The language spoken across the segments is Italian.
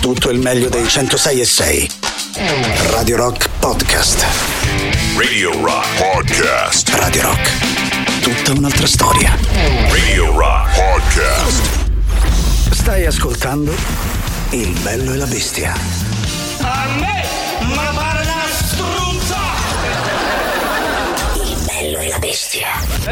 tutto il meglio dei 106 e 6. Radio Rock Podcast. Radio Rock Podcast. Radio Rock. Tutta un'altra storia. Radio Rock Podcast. Stai ascoltando Il bello e la bestia. A me, bestia.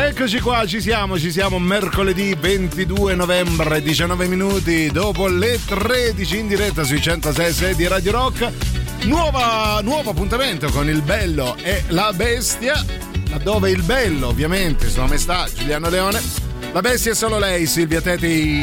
Eccoci qua, ci siamo, ci siamo mercoledì 22 novembre, 19 minuti dopo le 13 in diretta sui 106 di Radio Rock. Nuova, nuovo appuntamento con il bello e la bestia, laddove il bello ovviamente sua maestà Giuliano Leone. La bestia è solo lei, Silvia Teti.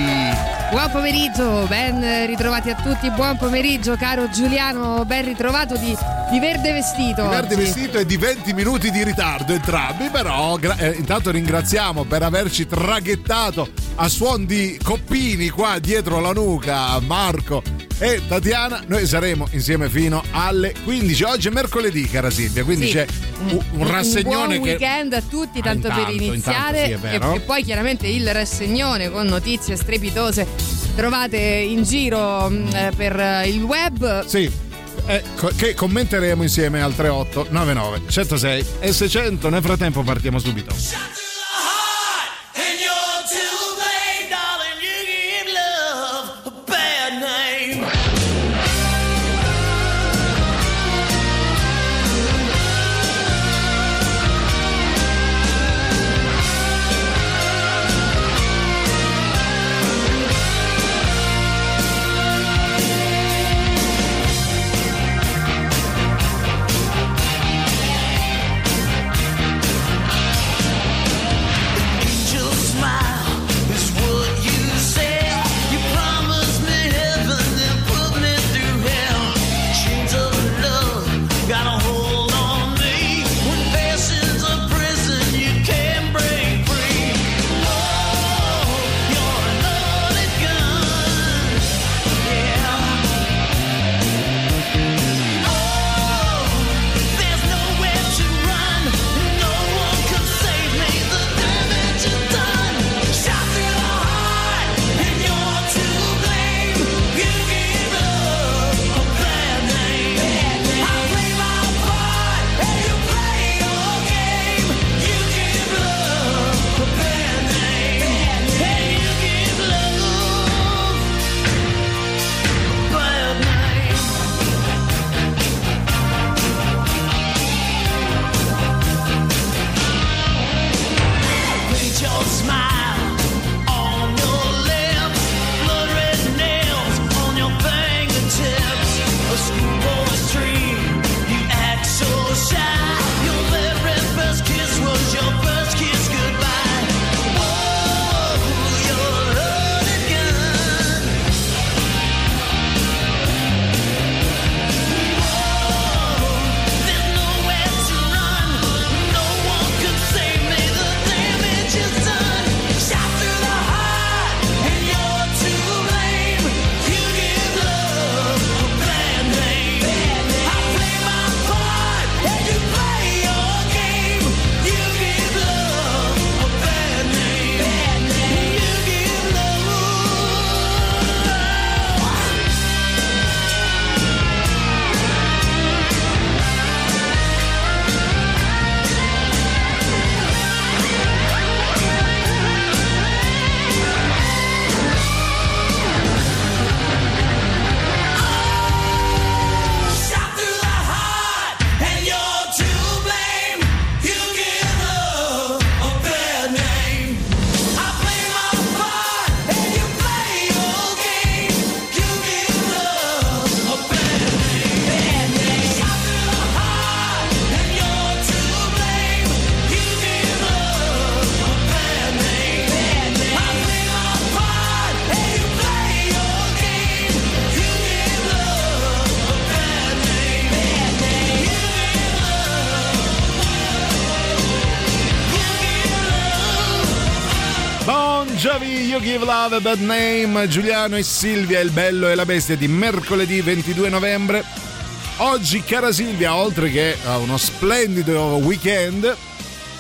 Buon pomeriggio, ben ritrovati a tutti, buon pomeriggio caro Giuliano, ben ritrovato di, di verde vestito. Di verde oggi. vestito e di 20 minuti di ritardo entrambi, però gra- eh, intanto ringraziamo per averci traghettato a suon di coppini qua dietro la nuca Marco e Tatiana. Noi saremo insieme fino alle 15. Oggi è mercoledì, cara Silvia, quindi Sì. c'è un, un rassegnone un buon che... weekend a tutti, Ah, tanto intanto, per iniziare intanto sì, e, e poi chiaramente il rassegnone con notizie strepitose trovate in giro mh, eh, per il web. Sì. Eh, che commenteremo insieme al 3899 106 e 600. Nel frattempo partiamo subito. Bad Name, Giuliano e Silvia, il bello e la bestia di mercoledì 22 novembre. Oggi, cara Silvia, oltre che a uno splendido weekend,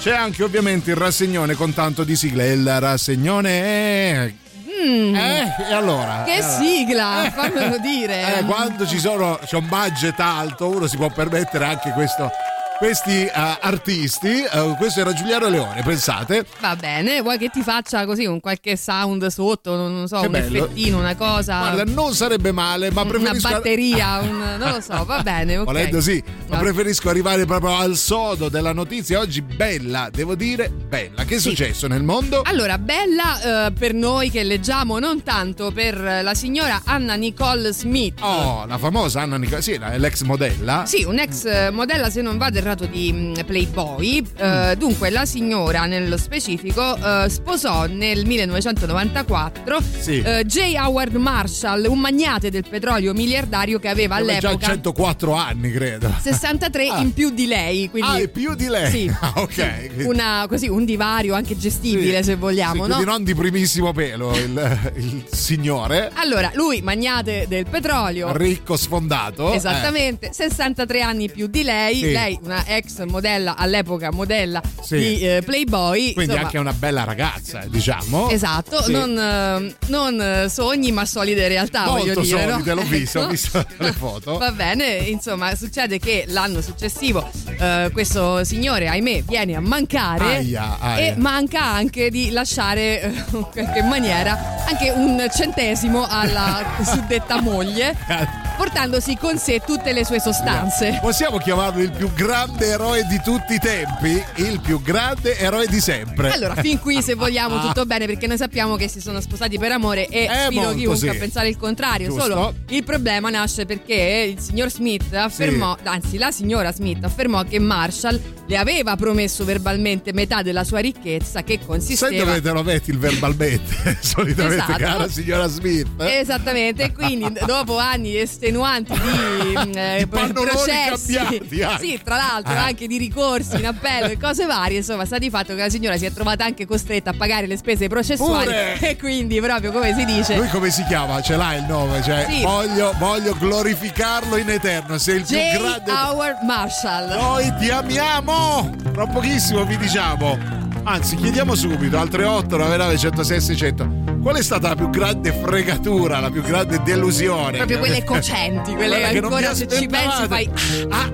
c'è anche ovviamente il rassegnone con tanto di sigle. Il rassegnone è... Eh, e allora? Che Eh, allora. sigla, fammelo dire. Eh, quando ci sono, c'è un budget alto, uno si può permettere anche questo, questi eh, artisti. Eh, questo era Giuliano Leone, pensate. Va bene, vuoi che ti faccia così un qualche sound sotto, non lo so, Che un bello. effettino, una cosa. Guarda, non sarebbe male, ma una preferisco. batteria, un, non lo so, va bene, ok. Volendo sì, ma preferisco arrivare proprio al sodo della notizia. Oggi bella, devo dire, bella. Che è Sì. successo nel mondo? Allora, bella eh, per noi che leggiamo, non tanto per la signora Anna Nicole Smith. Oh, la famosa Anna Nicola, sì, l'ex modella. Sì, un'ex modella, se non vado errato, di mm, Playboy. Eh, dunque, la signora, nello specifico, eh, sposò nel 1994 Sì. eh, J. Howard Marshall, un magnate del petrolio miliardario che aveva Aveva già all'epoca 104 anni, credo. 63 Ah. in più di lei. Quindi Ah, è più di lei? Sì. Ah, ok. Sì, una- così, un divario anche gestibile, Sì. se vogliamo, no? quindi non di primissimo pelo il, il signore. Allora, lui, magnate del petrolio. Ricco sfondato. eh. Esattamente, 63 anni più di lei, lei una ex modella, all'epoca modella Sì. di eh, Playboy. Quindi insomma, anche una bella ragazza, diciamo. Esatto, Sì. non, eh, non, sogni ma solide realtà, voglio Molto dire. solide, no? l'ho visto, ho Ecco. visto le foto. Va bene, insomma, succede che l'anno successivo eh, questo signore, ahimè, viene a mancare Aia, aia. e manca anche di lasciare eh, in qualche maniera anche un centesimo alla suddetta moglie, portandosi con sé tutte le sue sostanze. Possiamo chiamarlo il più grande eroe di tutti i tempi? Il più grande eroe di sempre. Allora, fin qui se vogliamo tutto bene perché noi sappiamo che si sono sposati per amore e Eh, sfido chiunque sì. a pensare il contrario. Giusto. Solo il problema nasce perché il signor Smith affermò, anzi la signora Smith affermò che Marshall le aveva promesso verbalmente metà della sua ricchezza che Sai consisteva dove te lo metti il verbalmente? Solitamente, Esatto. cara signora Smith. eh? Esattamente, e quindi dopo anni di, eh, Di pannoloni processi, cambiati anche. sì, tra l'altro Eh. anche di ricorsi in appello e cose varie, insomma, sta di fatto che la signora si è trovata anche costretta a pagare le spese processuali Pure. e quindi proprio come si dice Lui come si chiama? Ce l'ha il nome? Cioè, Sì. voglio, voglio glorificarlo in eterno. Sei il J. più grande. Howard Marshall. Noi ti amiamo! Tra pochissimo vi diciamo. Anzi, chiediamo subito al 38 99 106 600. Qual è stata la più grande fregatura, la più grande delusione? Proprio quelle cocenti, quelle che ancora se ci pensi fai Ah,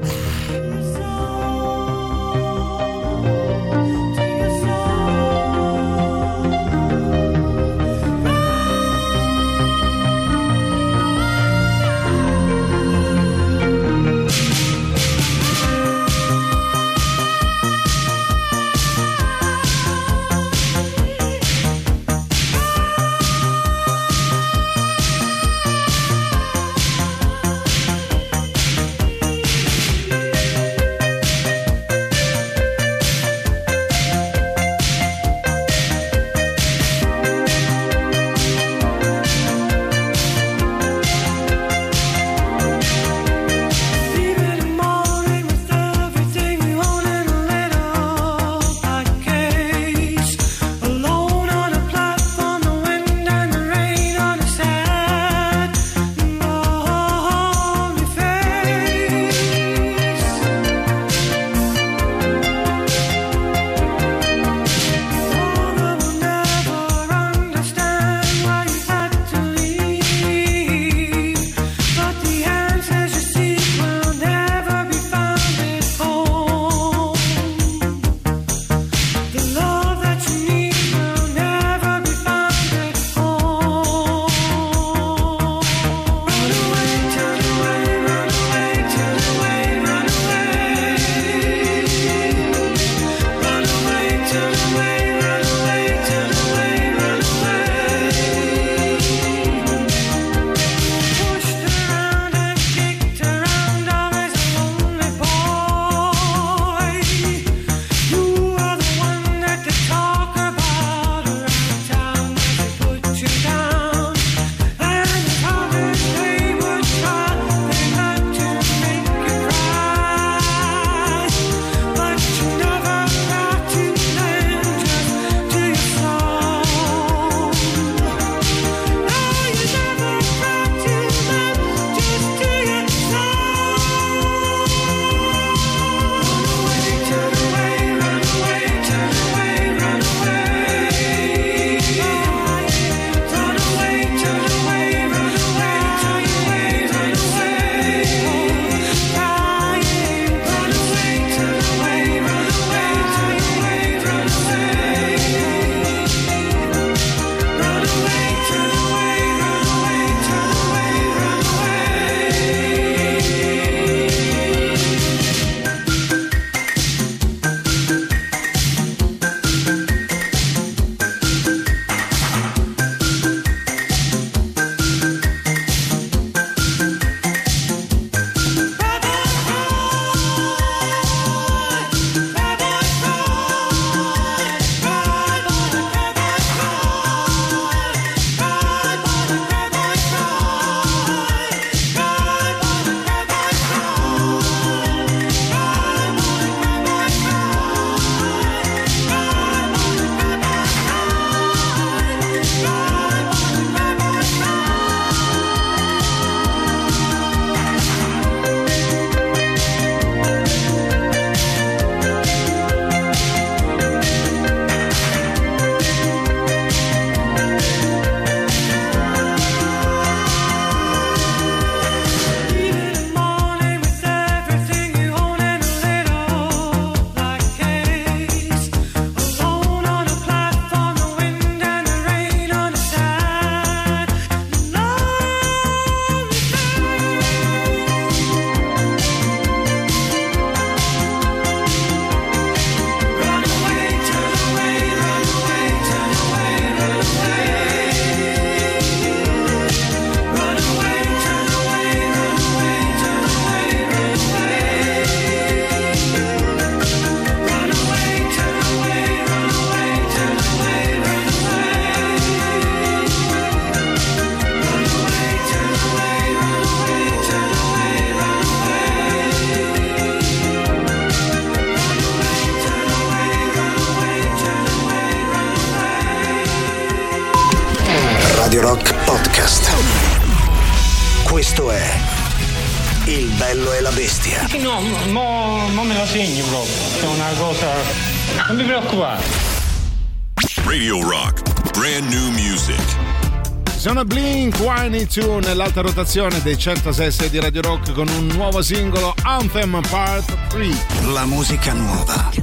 nell'alta rotazione dei 106 di Radio Rock con un nuovo singolo Anthem Part 3. La musica nuova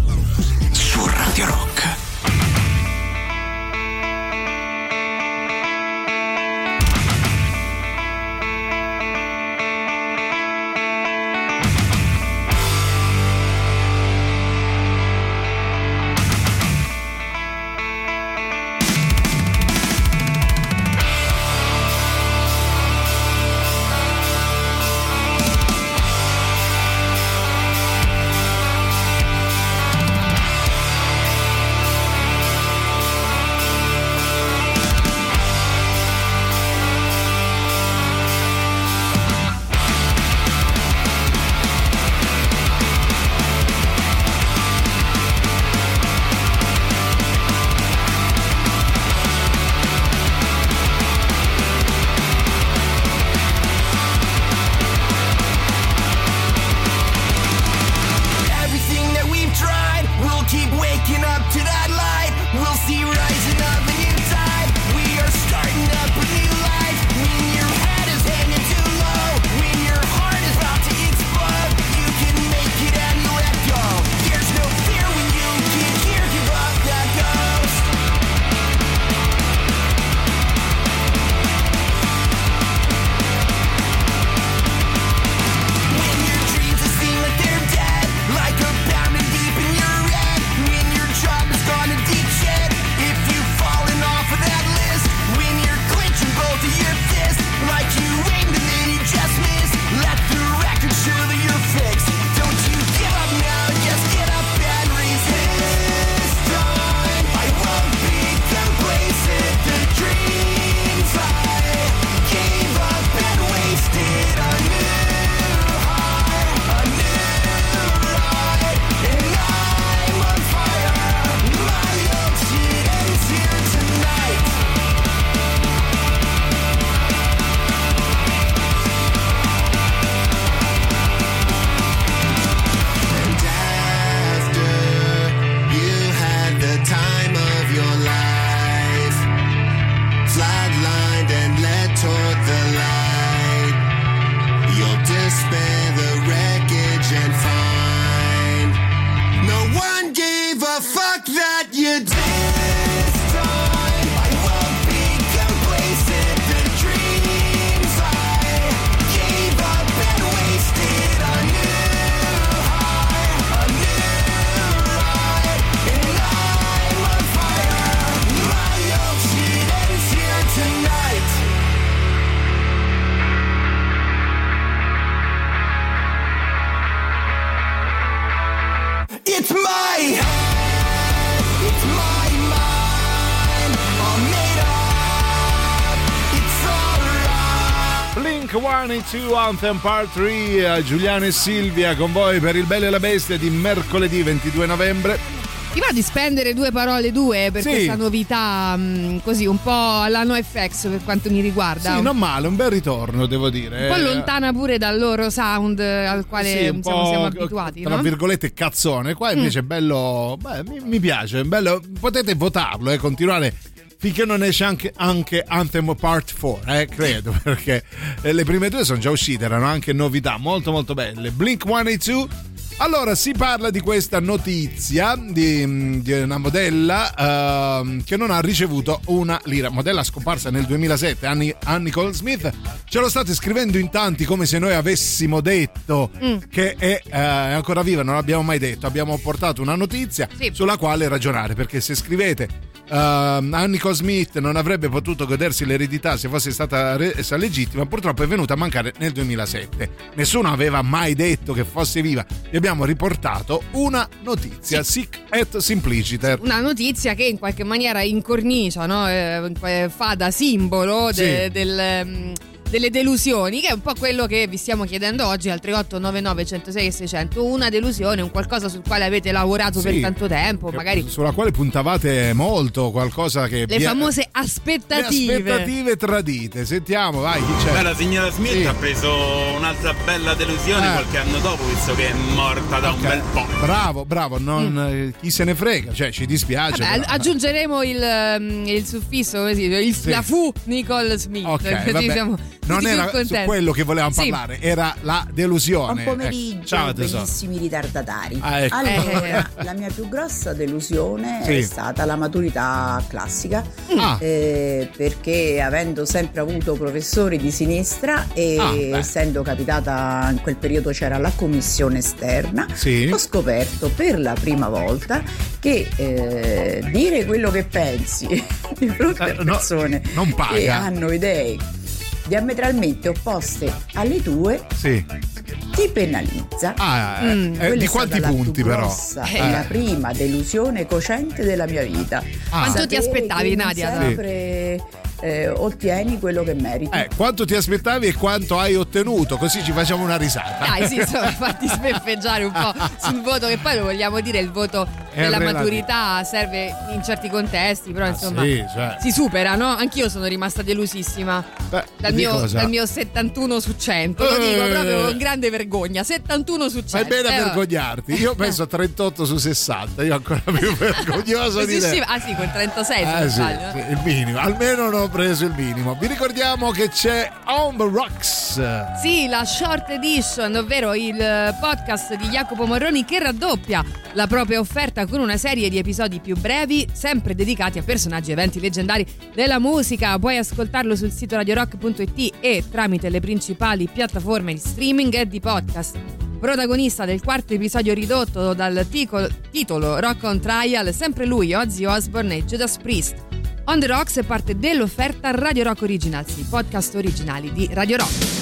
182 Anthem Part 3 eh, Giuliano e Silvia con voi per il bello e la bestia di mercoledì 22 novembre. Ti va di spendere due parole due per Sì. questa novità mh, così un po' alla NoFX per quanto mi riguarda? Sì, non male, un bel ritorno devo dire. un po' Eh, lontana pure dal loro sound eh, al quale Sì, un siamo, abituati, tra no? virgolette cazzone. Qua invece è bello, beh, mi, mi piace, è bello. Potete votarlo e continuare finché non esce anche, anche Anthem Part 4, eh, credo, perché eh, le prime due sono già uscite, erano anche novità molto molto belle. Blink 182 allora, si parla di questa notizia di, di una modella ehm, che non ha ricevuto una lira. Modella scomparsa nel 2007, Annie, Annie Cole Smith. Ce lo state scrivendo in tanti come se noi avessimo detto che è, eh, è ancora viva, non l'abbiamo mai detto. Abbiamo portato una notizia Sì. sulla quale ragionare, perché se scrivete ehm, Annie Cole Smith non avrebbe potuto godersi l'eredità se fosse stata resa legittima, purtroppo è venuta a mancare nel 2007. Nessuno aveva mai detto che fosse viva. Vi abbiamo riportato una notizia, sic et simpliciter. Una notizia che in qualche maniera incornicia, no? Eh, fa da simbolo de- Sì. del, mm, delle delusioni, che è un po' quello che vi stiamo chiedendo oggi al 3899 106 e 600. Una delusione, un qualcosa sul quale avete lavorato per Sì. tanto tempo, magari Sulla quale puntavate molto, qualcosa che. le vi- famose Le aspettative. aspettative tradite. Sentiamo, vai, chi c'è? Beh, la signora Smith Sì. ha preso un'altra bella delusione Eh. qualche anno dopo, visto che è morta da un Ok. bel po'. Bravo, bravo, non, eh, chi se ne frega, cioè ci dispiace. Mm. Vabbè, aggiungeremo il, um, il suffisso, come si dice, il- Sì. la fu Nicole Smith. Ok, così vabbè. siamo non era quello che volevamo Sì. parlare, era la delusione. Buon pomeriggio, Ecco. Ciao tesoro. bellissimi ritardatari. Ah, ecco. Allora, la mia più grossa delusione Sì. è stata la maturità classica, Ah. eh, perché avendo sempre avuto professori di sinistra e Ah, essendo capitata in quel periodo c'era la commissione esterna, Sì. ho scoperto per la prima volta che eh, dire quello che pensi di fronte Eh, a no, persone non paga. che hanno idee diametralmente opposte alle tue Sì. ti penalizza. Ah, eh, Mm. eh, di è quanti punti però? grossa Eh. la prima delusione cocente della mia vita. Ah. Quanto ti aspettavi, Nadia? Sempre eh, ottieni quello che meriti. Eh, quanto ti aspettavi e quanto hai ottenuto? Così ci facciamo una risata. Dai, sì, insomma, fatti sbeffeggiare un po' sul voto, che poi lo vogliamo dire, il voto È della relativo. maturità serve in certi contesti, però Ah, insomma sì, cioè. si supera, no? Anch'io sono rimasta delusissima Beh, dal mio, dal mio 71 su 100, lo dico Eh. proprio con grande vergogna, 71 su 100. Fai bene a Eh, vergognarti. Io penso a 38 su 60. Io ancora più vergognoso di te. Ah sì, con 36 se Eh sì, il minimo, almeno non preso il minimo. Vi ricordiamo che c'è On the Rocks. Sì, la short edition, ovvero il eh, podcast di Jacopo Morroni che raddoppia la propria offerta con una serie di episodi più brevi, sempre dedicati a personaggi e eventi leggendari della musica. Puoi ascoltarlo sul sito radiorock.it e tramite le principali piattaforme di streaming e di podcast. Protagonista del quarto episodio ridotto dal tico- titolo Rock on Trial, sempre lui, Ozzy Osbourne e Judas Priest. On the Rocks è parte dell'offerta Radio Rock Originals, i podcast originali di Radio Rock.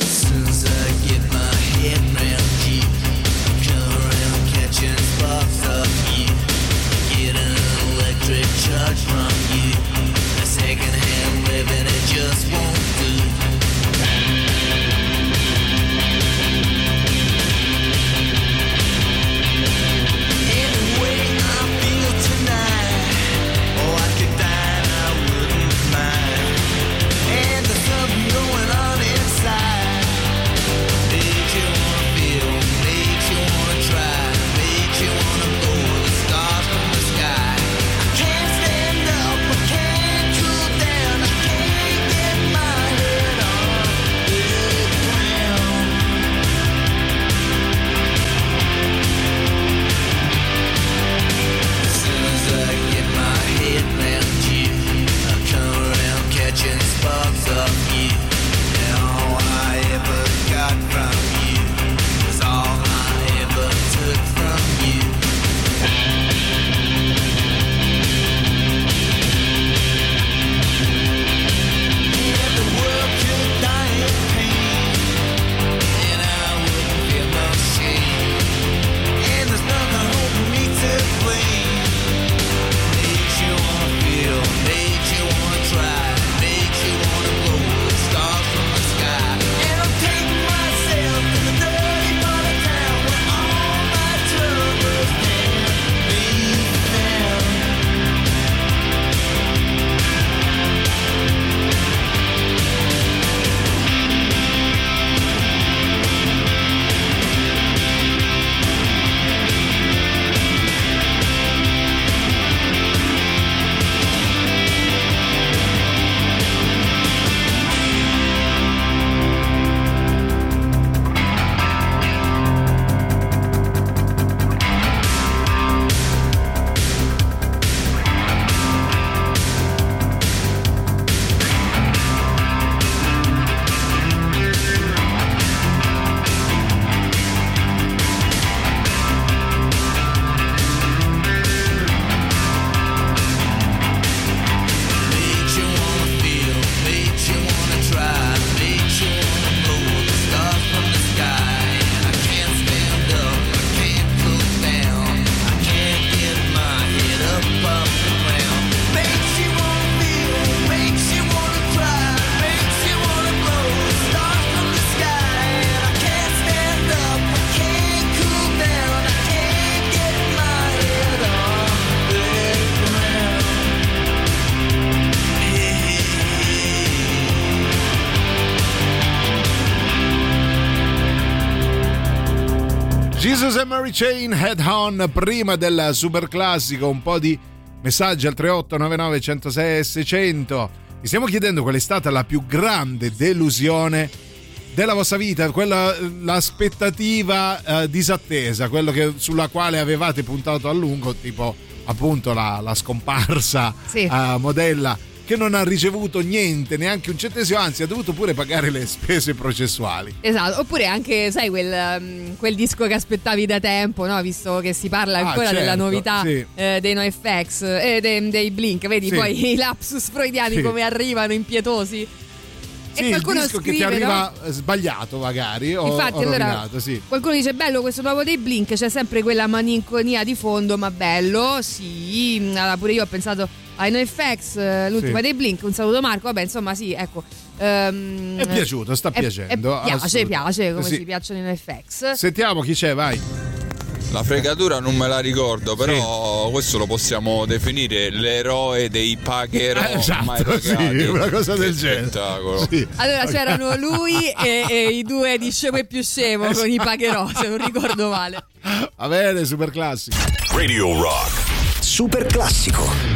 Chain Head On prima del super classico un po' di messaggi al 3899 106 600 vi stiamo chiedendo qual è stata la più grande delusione della vostra vita quella, l'aspettativa eh, disattesa quello che- sulla quale avevate puntato a lungo tipo appunto la, la scomparsa Sì. eh, modella che non ha ricevuto niente neanche un centesimo anzi ha dovuto pure pagare le spese processuali Esatto, oppure anche, sai, quel, um, quel disco che aspettavi da tempo, no? Visto che si parla Ah, ancora della certo, novità sì. eh, dei NoFX e dei, dei Blink, vedi Sì. poi i lapsus freudiani Sì. come arrivano impietosi. Sì, il qualcuno disco che ti scrive, arriva eh, sbagliato magari o, Infatti, o allora rovinato, sì. qualcuno dice bello questo nuovo dei Blink, c'è sempre quella malinconia di fondo, ma bello, sì. Allora, pure io ho pensato ai NoFX, eh, l'ultima Sì. dei Blink, un saluto Marco, vabbè, insomma, sì, ecco. ehm, È piaciuto, sta è- piacendo, è- piace, piace come Sì. ci piacciono i NoFX. Sentiamo chi c'è, vai. La fregatura non me la ricordo, però questo lo possiamo definire l'eroe dei pagherò Eh, esatto, sì, una cosa Che del genere. spettacolo. Sì. Allora c'erano lui e, e i due di Scemo e più Scemo con i pagherò, se non ricordo male. Va bene, super classico. Radio Rock. Super classico.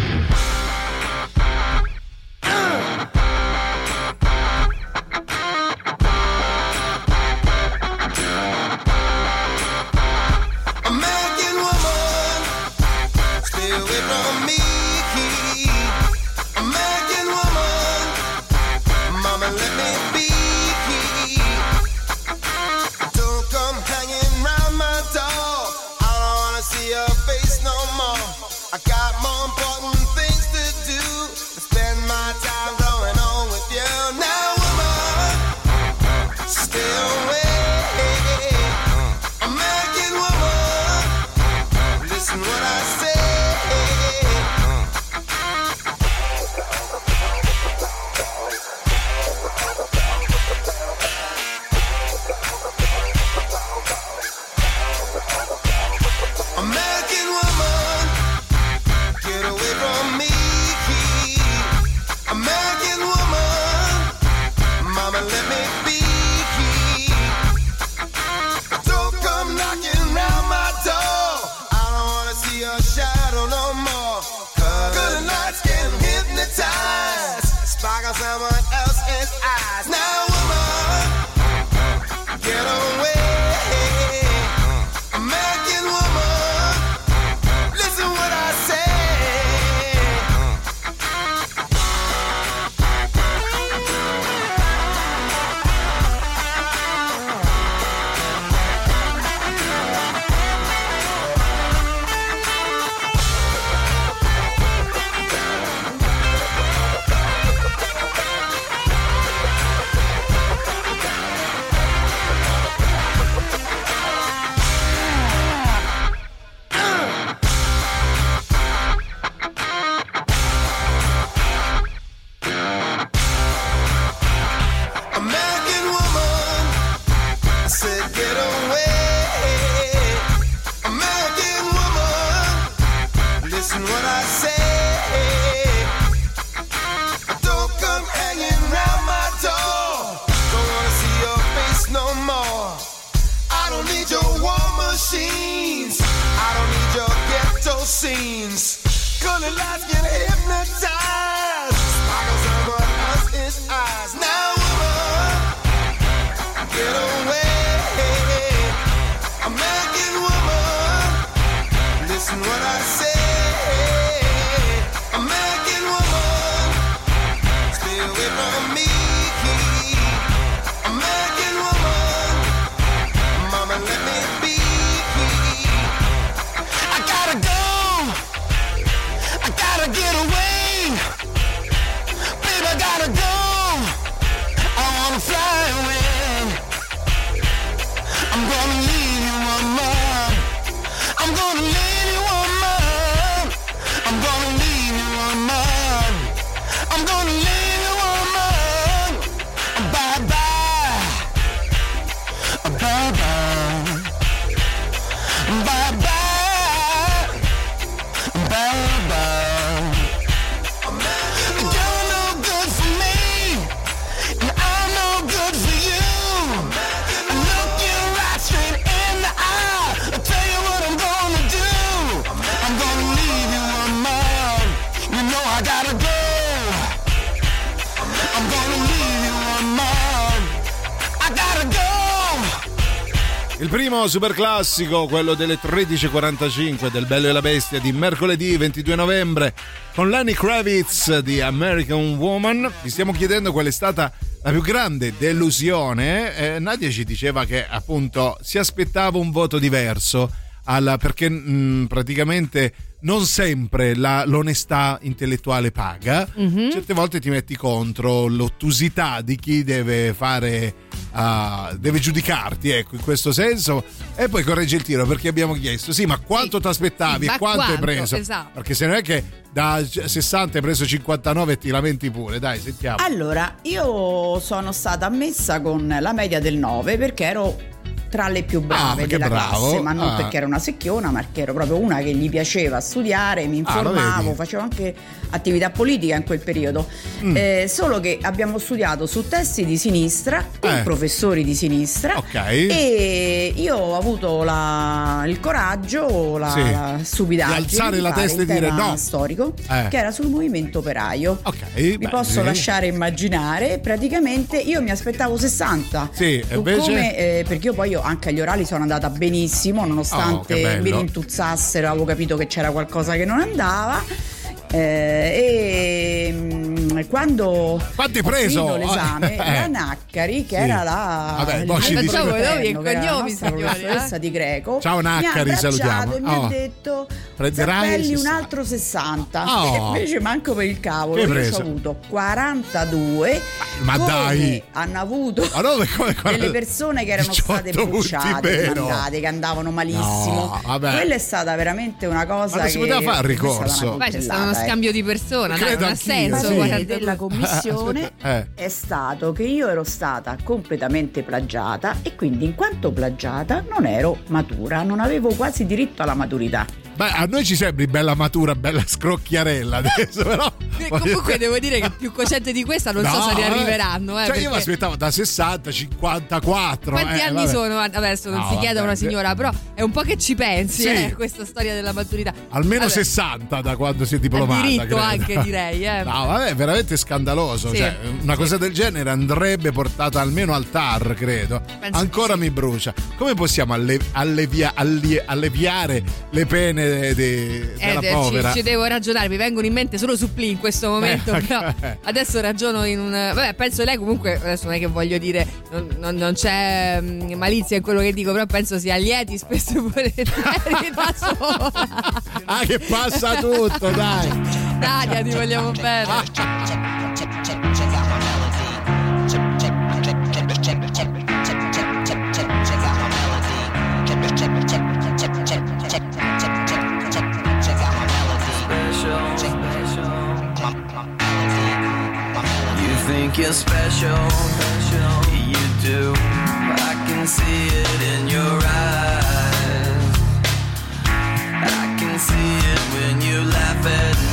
Super classico, quello delle 13.45 del Bello e la Bestia di mercoledì 22 novembre con Lenny Kravitz di American Woman. Vi stiamo chiedendo qual è stata la più grande delusione. Eh, Nadia ci diceva che appunto si aspettava un voto diverso alla- perché mh, praticamente non sempre la- l'onestà intellettuale paga. Mhm. Certe volte ti metti contro l'ottusità di chi deve fare, ah, deve giudicarti, ecco, in questo senso. E poi corregge il tiro perché abbiamo chiesto: sì, ma quanto ti aspettavi e quanto, hai quanto? preso? Esatto. Perché se non è che da 60 hai preso 59 e ti lamenti pure, dai, sentiamo. Allora, io sono stata ammessa con la media del 9 perché ero tra le più brave Ah, della bravo. classe, ma non Ah. perché ero una secchiona, ma perché ero proprio una che gli piaceva studiare, mi Ah, informavo, vedi? facevo anche attività politica in quel periodo. Mm. Eh, solo che abbiamo studiato su testi di sinistra, con Eh. professori di sinistra. Ok. E io ho avuto la- il coraggio, la, Sì. la stupidaggine Di alzare la fare testa e dire no. storico Eh. che era sul movimento operaio. Ok, Vi beh, posso lasciare immaginare, praticamente io mi aspettavo 60. Sì, invece? come, eh, perché io poi io anche agli orali sono andata benissimo, Oh, nonostante bello. mi rintuzzassero, avevo capito che c'era qualcosa che non andava. Eh, e mm, quando Quanti hai ho preso? l'esame, Eh. la Naccari, che Sì. era la Vabbè, il mo ci mio dice- Facciamo i nomi e cognomi, signori, professoressa eh. di greco. Ciao, Naccari, salutiamo. E mi Oh. ha detto Prenderai "Zappelli un 60." altro 60. Oh. E invece manco per il cavolo. Io preso? ho avuto 42. Ma dai! Hanno avuto Ma no, come- come- delle persone che erano 18 state bruciate, mandate, che andavano malissimo. No, vabbè. Quella è stata veramente una cosa Ma non si che poteva fare per me è stata ricorso? una Scambio di persona, dai, non ha senso. Il sì. guarda. parere della commissione Eh. è stato che io ero stata completamente plagiata e quindi in quanto plagiata non ero matura, non avevo quasi diritto alla maturità. Beh, a noi ci sembri bella matura, bella scrocchiarella adesso, però. E Comunque devo dire che più cosciente di questa non so No, se ne eh. arriveranno. Eh, Cioè, io perché- mi aspettavo da 60, 54. Quanti eh, anni vabbè. sono? Adesso non No, si chiede a una signora, però è un po' che ci pensi, Sì. eh, questa storia della maturità. Almeno Vabbè, 60 da quando si è diplomata. Al diritto credo. anche, direi, eh. No, vabbè, veramente scandaloso. Sì. Cioè, una cosa del genere andrebbe portata almeno al TAR, credo. Penso Ancora mi brucia. Come possiamo alle- allevia- allie- alleviare le pene de- de- Eh, della eh, ci, povera? ci devo ragionare, mi vengono in mente solo suppli in questo momento, Eh, però eh. adesso ragiono in un... Vabbè, penso lei comunque, adesso non è che voglio dire, non, non- non c'è mm, malizia in quello che dico, però penso sia lieti spesso e volentieri da sola. Ah, che passa tutto, dai. Daria, ti vogliamo bene. Think you're special, you do. I can see it in your eyes. I can see it when you laugh at me,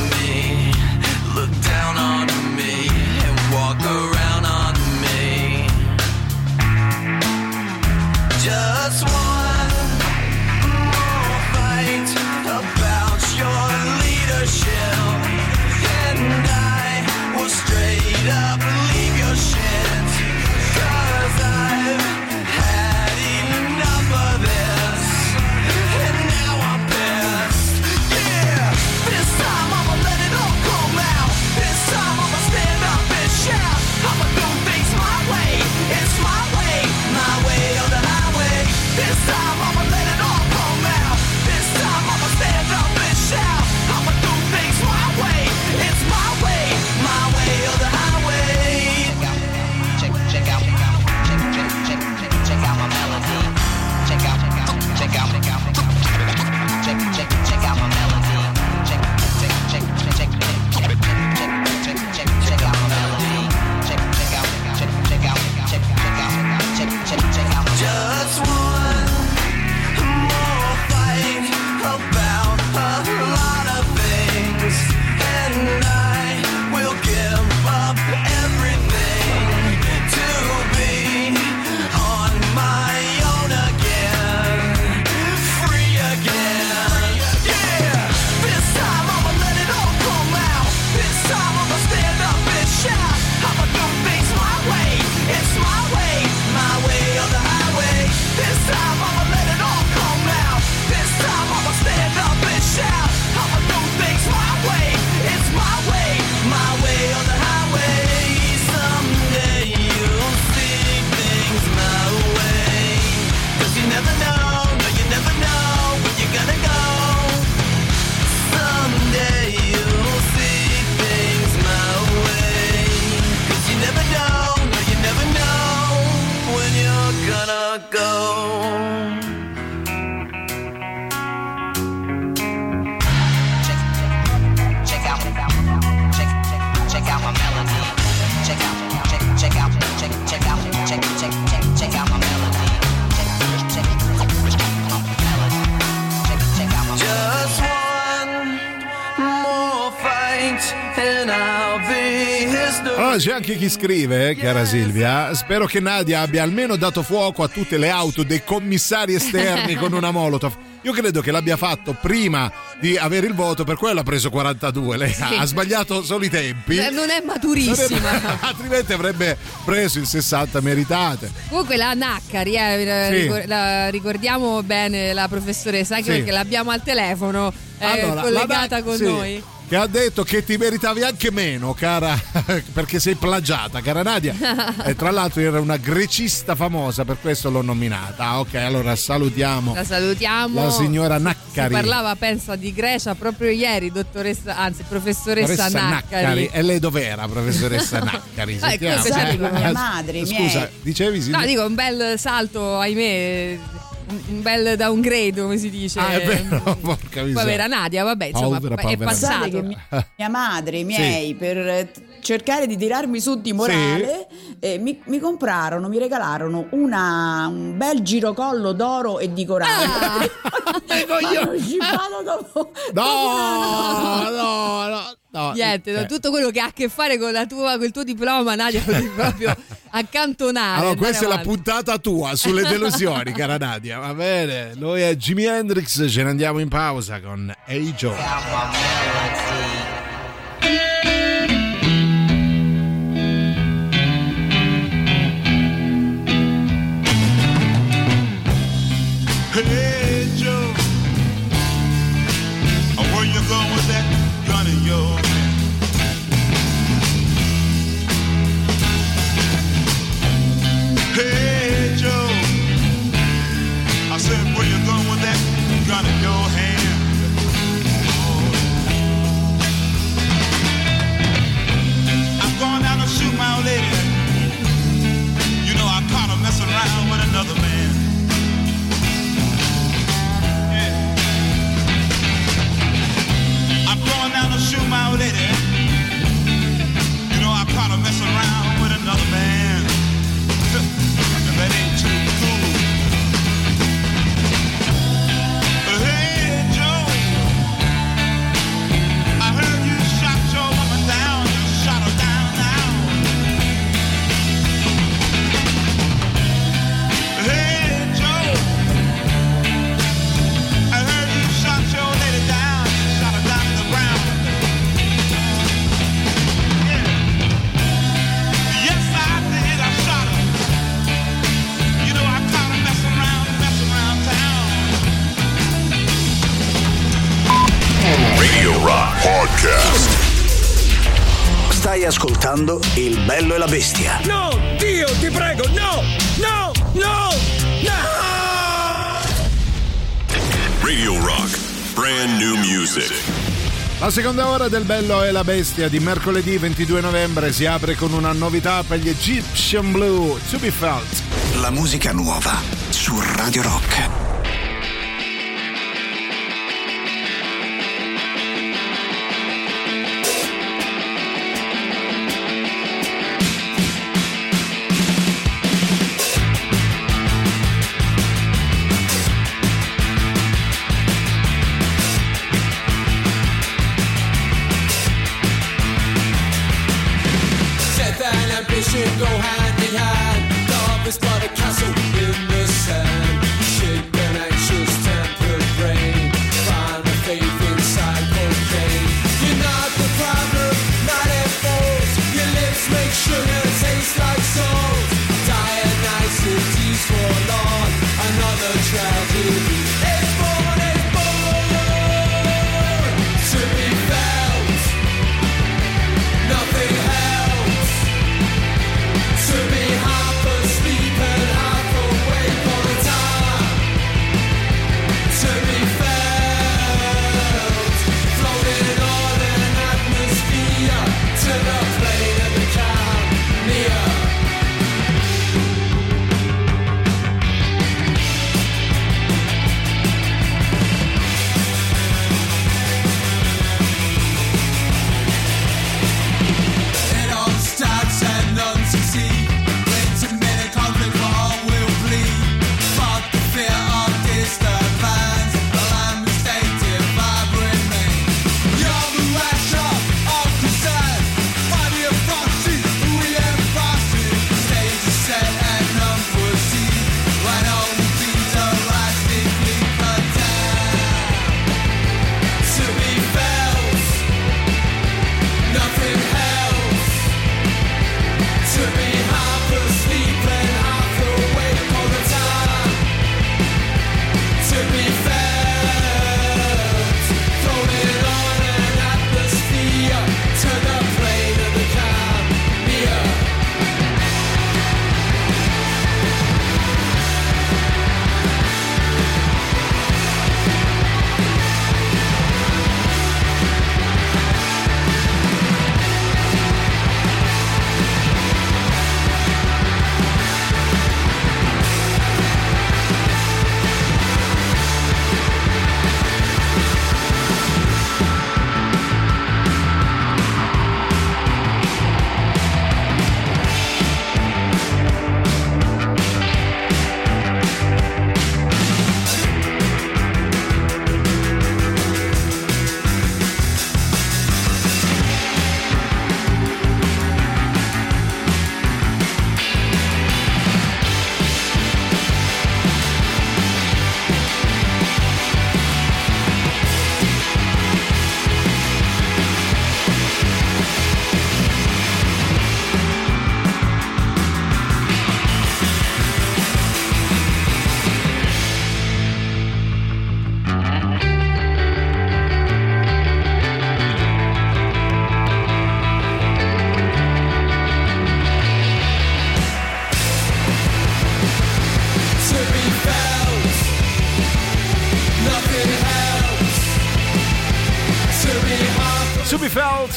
chi scrive, eh, cara Silvia, spero che Nadia abbia almeno dato fuoco a tutte le auto dei commissari esterni con una Molotov. Io credo che l'abbia fatto prima di avere il voto, per quello ha preso 42. Lei Sì. ha sbagliato solo i tempi. Eh, Non è maturissima. Altrimenti avrebbe preso il 60 meritate. Comunque la Naccari, eh, Sì. ricor- la ricordiamo bene la professoressa, anche Sì. perché l'abbiamo al telefono eh, Allora, collegata la- con sì, noi. Che ha detto che ti meritavi anche meno, cara, perché sei plagiata, cara Nadia. E tra l'altro era una grecista famosa, per questo l'ho nominata. Ah, ok, allora salutiamo La salutiamo. la signora Si Naccari. parlava, pensa, di Grecia proprio ieri, dottoressa, anzi, professoressa Professoressa Naccari. E lei dov'era, professoressa Naccari? Sentiamo. questo c'è Sai, con mia madre, Scusa, miei. dicevi sì? No, dico, un bel salto, ahimè, un un bel downgrade, come si dice. Ah, è vero, porca miseria. Povera Nadia, vabbè, insomma, Povera, è povera. passato. Pensate che mia, madre, i miei, per eh, cercare di tirarmi su di morale, eh, mi, mi comprarono, mi regalarono una, un bel girocollo d'oro e di corallo. Hanno scippato dopo. No, no, no, no. Niente, Eh. tutto quello che ha a che fare con la tua, col tuo diploma, Nadia, proprio accantonare. Allora, questa è la avanti. puntata tua sulle delusioni, cara Nadia. Va bene, noi è Jimi Hendrix, ce ne andiamo in pausa con Hey Joe. Hey la bestia. No, Dio, ti prego, no, no, no, no! Radio Rock. Brand new music. La seconda ora del Bello e la Bestia di mercoledì 22 novembre si apre con una novità per gli Egyptian Blue, To Be Felt. La musica nuova su Radio Rock.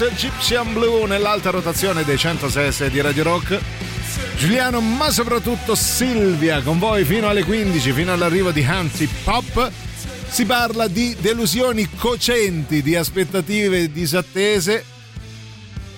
Be Felt Egyptian Blue nell'alta rotazione dei 106 di Radio Rock. Giuliano, ma soprattutto Silvia, con voi fino alle 15, fino all'arrivo di Anti Pop. Si parla di delusioni cocenti, di aspettative disattese,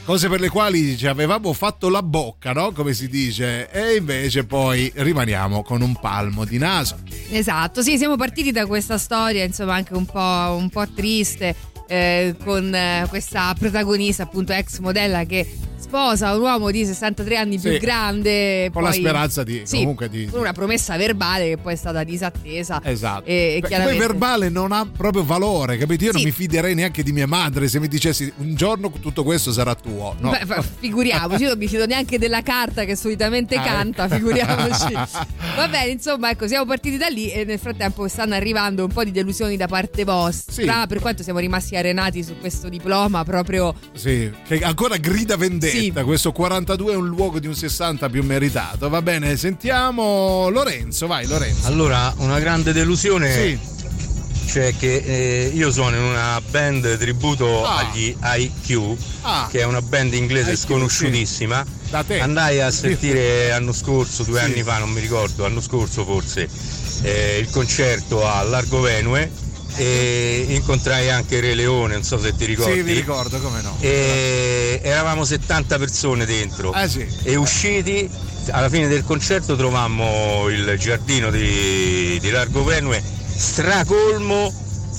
cose per le quali ci avevamo fatto la bocca, no? Come si dice, e invece poi rimaniamo con un palmo di naso. Esatto, sì, siamo partiti da questa storia, insomma, anche un po', un po' triste, eh, con eh, questa protagonista, appunto, ex modella che sposa un uomo di 63 anni più Sì. grande. Con poi- la speranza di Sì, comunque di. una promessa verbale che poi è stata disattesa. Esatto. E, Beh, chiaramente... Poi verbale non ha proprio valore, capito? Io non Sì. mi fiderei neanche di mia madre se mi dicessi un giorno tutto questo sarà tuo. No. Beh, figuriamoci, io non mi fido neanche della carta che solitamente Ah, canta, ecco. figuriamoci. Va bene, insomma, ecco, siamo partiti da lì e nel frattempo stanno arrivando un po' di delusioni da parte vostra, per quanto siamo rimasti arenati su questo diploma proprio Sì, che ancora grida vendetta. Questo 42 è un luogo di un 60 più meritato. Va bene, sentiamo Lorenzo. Vai, Lorenzo. Allora, una grande delusione. Sì. Cioè che eh, io sono in una band tributo Ah. agli IQ, Ah. che è una band inglese IQ, sconosciutissima. Da te. Andai a sentire l'anno scorso, due Sì. anni fa, non mi ricordo, l'anno scorso forse, eh, il concerto a Largo Venue e incontrai anche Re Leone, non so se ti ricordi. Sì, vi ricordo, come no. E eravamo 70 persone dentro Ah, sì. e usciti alla fine del concerto trovammo il giardino di, di Largo Venue stracolmo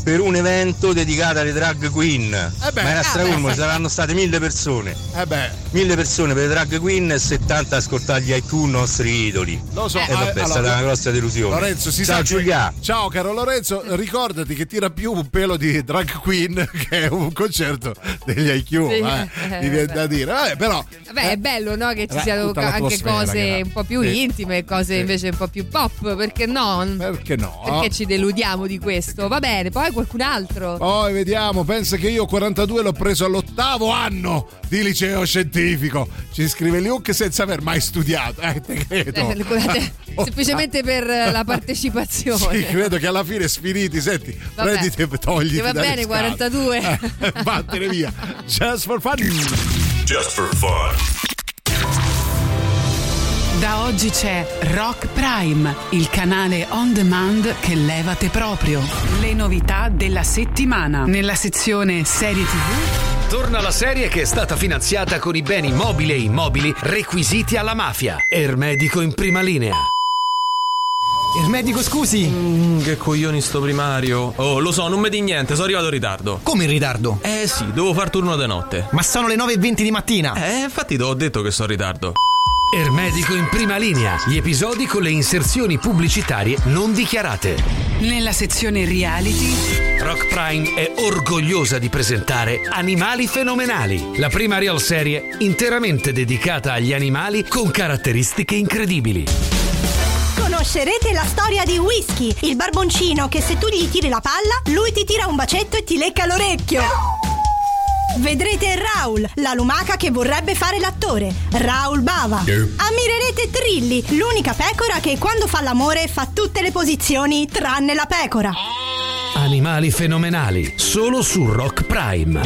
per un evento dedicato alle drag queen beh, ma era eh stracolmo beh. ci saranno state mille persone Eh beh, mille persone per le drag queen e 70 a ascoltare gli IQ nostri idoli lo so. e vabbè eh, è allora, stata una grossa delusione Lorenzo, si ciao che- Giulia Ciao caro Lorenzo, ricordati che tira più un pelo di drag queen che un concerto degli IQ, Sì, eh, eh, mi viene vabbè. da dire. Vabbè, però Vabbè, è bello no? che ci Eh, siano anche cose un po' più sì. intime, cose Sì. invece un po' più pop, perché no? Perché no? Perché ci deludiamo di questo? Va bene, poi qualcun altro. Poi vediamo, pensa che io 42 l'ho preso all'ottavo anno di liceo scientifico. Ci scrive Luke senza aver mai studiato. Eh, te credo. Eh, guardate, semplicemente per eh, la partecipazione. Sì, credo che alla fine sfiniti, senti, Vabbè. prenditi e togliti Che va bene, scale. 42. Eh, vattene via. Just for fun. Just for fun. Da oggi c'è Rock Prime, il canale on demand che levate proprio. Le novità della settimana. Nella sezione serie TV Torna la serie che è stata finanziata con i beni mobili e immobili requisiti alla mafia. Ermedico in prima linea. Il medico, scusi. Mm, che coglioni sto primario. Oh, lo so, non mi di niente, sono arrivato in ritardo. Come in ritardo? Eh sì, devo far turno di notte. Ma sono le 9.20 di mattina. Eh, infatti te ho detto che sono in ritardo. Ermedico in prima linea. Gli episodi con le inserzioni pubblicitarie non dichiarate. Nella sezione reality Rock Prime è orgogliosa di presentare Animali Fenomenali, la prima real serie interamente dedicata agli animali con caratteristiche incredibili. Conoscerete la storia di Whisky, il barboncino che se tu gli tiri la palla, lui ti tira un bacetto e ti lecca l'orecchio. Vedrete Raul, la lumaca che vorrebbe fare l'attore, Raul Bava. Ammirerete Trilli, l'unica pecora che quando fa l'amore fa tutte le posizioni tranne la pecora. Animali Fenomenali, solo su Rock Prime.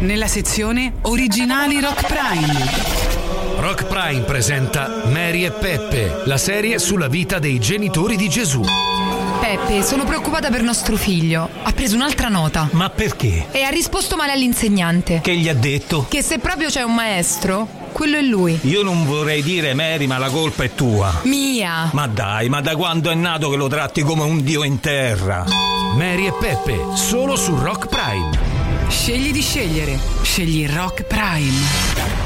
Nella sezione Originali Rock Prime. Rock Prime presenta Mary e Peppe, la serie sulla vita dei genitori di Gesù. Peppe, sono preoccupata per nostro figlio. Ha preso un'altra nota. Ma perché? E ha risposto male all'insegnante. Che gli ha detto? Che se proprio c'è un maestro, quello è lui. Io non vorrei dire Mary, ma la colpa è tua. Mia! Ma dai, ma da quando è nato che lo tratti come un dio in terra? Mary e Peppe, solo su Rock Prime. Scegli di scegliere. Scegli Rock Prime.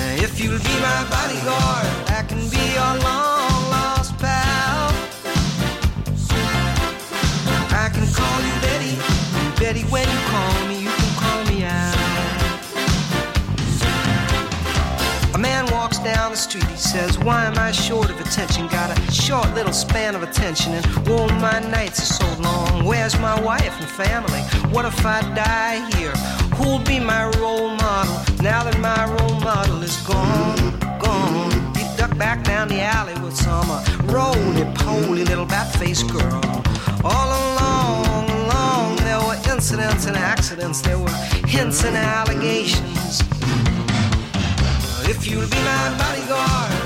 Uh, If you'll be my bodyguard, I can be your long lost pal. I can call you Betty, Betty, when you call me, you can call me out. A man walks down the street, he says, Why am I short of attention? Got a short little span of attention, and oh, my nights are so long. Where's my wife and family? What if I die here? Who'll be my role model is gone? Gone. He ducked back down the alley with some uh, roly-poly little bat-faced girl. All along, along, there were incidents and accidents, there were hints and allegations. If you'll be my bodyguard,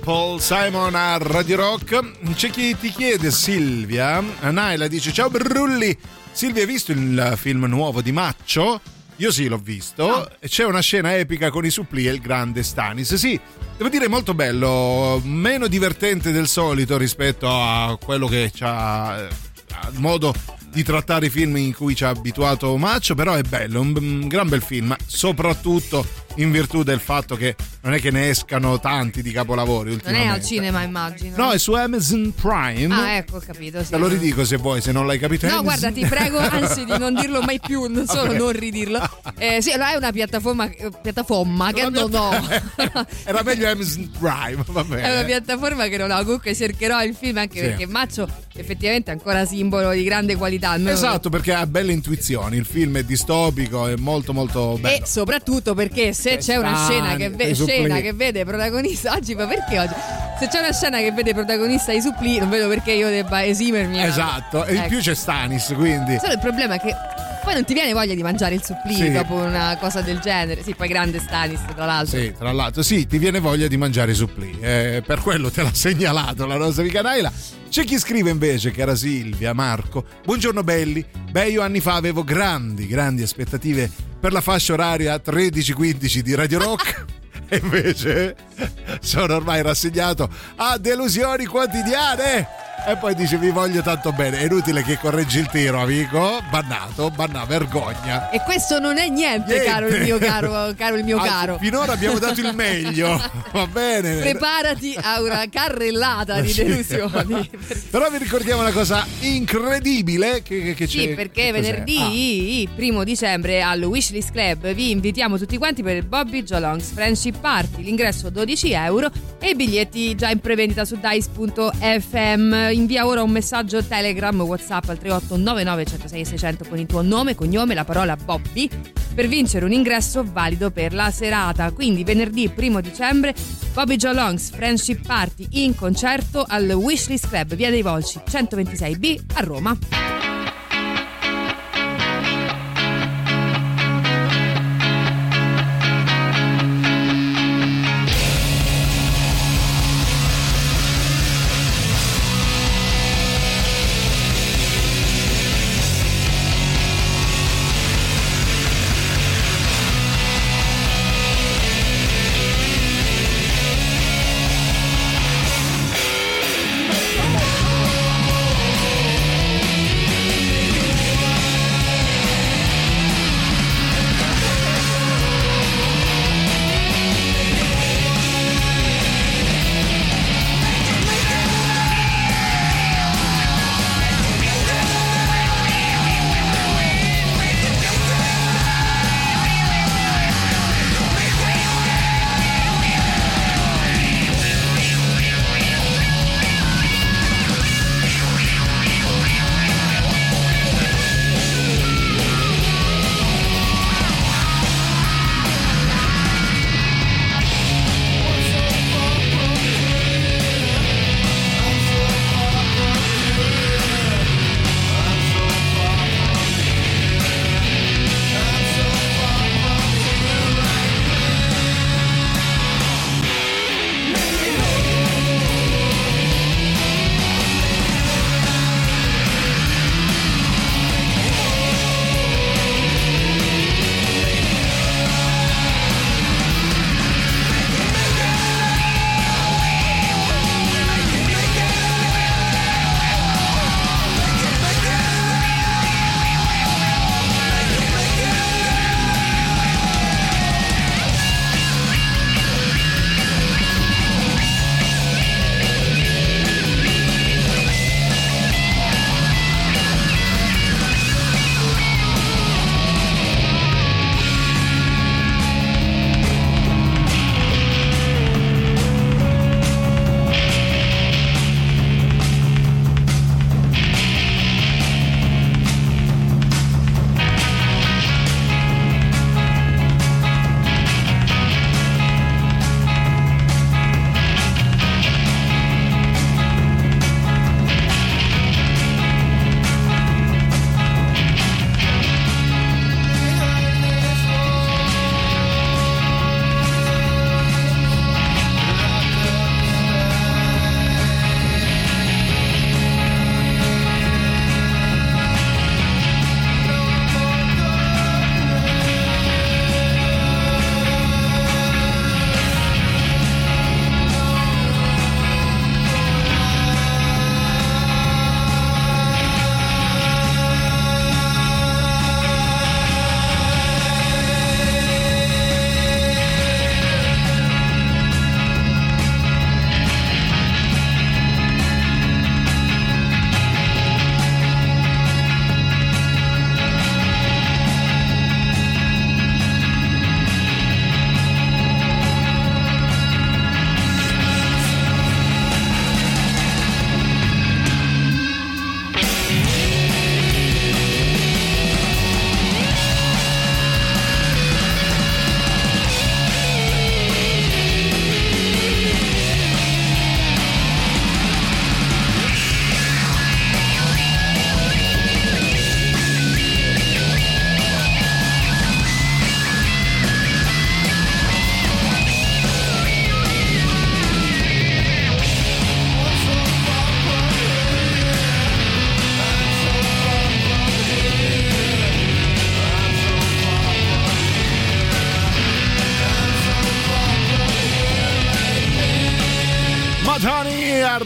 Paul Simon a Radio Rock. C'è chi ti chiede, Silvia. Naila dice: Ciao Brulli. Silvia, hai visto il film nuovo di Maccio? Io sì, l'ho visto. E C'è una scena epica con i suppli e il grande Stanis. Sì, devo dire molto bello, meno divertente del solito rispetto a quello che c'ha eh, al modo di trattare i film in cui ci ha abituato Maccio, però è bello, un gran bel film, soprattutto in virtù del fatto che non è che ne escano tanti di capolavori Non è ultimamente. al cinema, immagino. No, è su Amazon Prime. Ah, ecco, ho capito. Sì. Te lo ridico se vuoi, se non l'hai capito. No, Amazon- guarda, ti prego, anzi, di non dirlo mai più, non solo Vabbè. non ridirlo. Eh, sì, allora è una piattaforma, piattaforma che non ho. Era meglio Amazon Prime, va bene. È una piattaforma che non ho. Comunque cercherò il film anche Sì. perché Maccio effettivamente è ancora simbolo di grande qualità. Esatto, perché ha belle intuizioni. Il film è distopico, è molto molto bello. E soprattutto perché se c'è una scena che, ve- scena che vede protagonista oggi, ma perché oggi? Se c'è una scena che vede protagonista i suppli, non vedo perché io debba esimermi. Esatto, e in Ecco. più c'è Stanis, quindi. Solo il problema è che poi non ti viene voglia di mangiare il supplì Sì. dopo una cosa del genere. Sì, poi grande Stanis, tra l'altro. Sì, tra l'altro, sì, ti viene voglia di mangiare i supplì. Eh, per quello te l'ha segnalato la nostra amica Naila. C'è chi scrive invece, cara Silvia, Marco. Buongiorno belli. Beh, io anni fa avevo grandi, grandi aspettative per la fascia oraria 13-15 di Radio Rock. E invece sono ormai rassegnato a delusioni quotidiane. E poi dice vi voglio tanto bene. È inutile che correggi il tiro, amico. Bannato, bannato, vergogna. E questo non è niente, Niente. caro il mio caro, caro il mio Anzi, caro. Finora abbiamo dato il meglio. Va bene. Preparati a una carrellata di delusioni. Però vi ricordiamo una cosa incredibile che, che- Sì, perché venerdì, primo dicembre, al Wishlist Club vi invitiamo tutti quanti per il Bobby Jolongs Friendship Party. L'ingresso 12 euro e i biglietti già in prevendita su dice.fm. Invia ora un messaggio Telegram, WhatsApp al 3899 106 600 con il tuo nome, cognome, la parola Bobby per vincere un ingresso valido per la serata. Quindi venerdì 1 dicembre Bobby Jolongs Friendship Party in concerto al Wishlist Club, via dei Volsci 126B a Roma.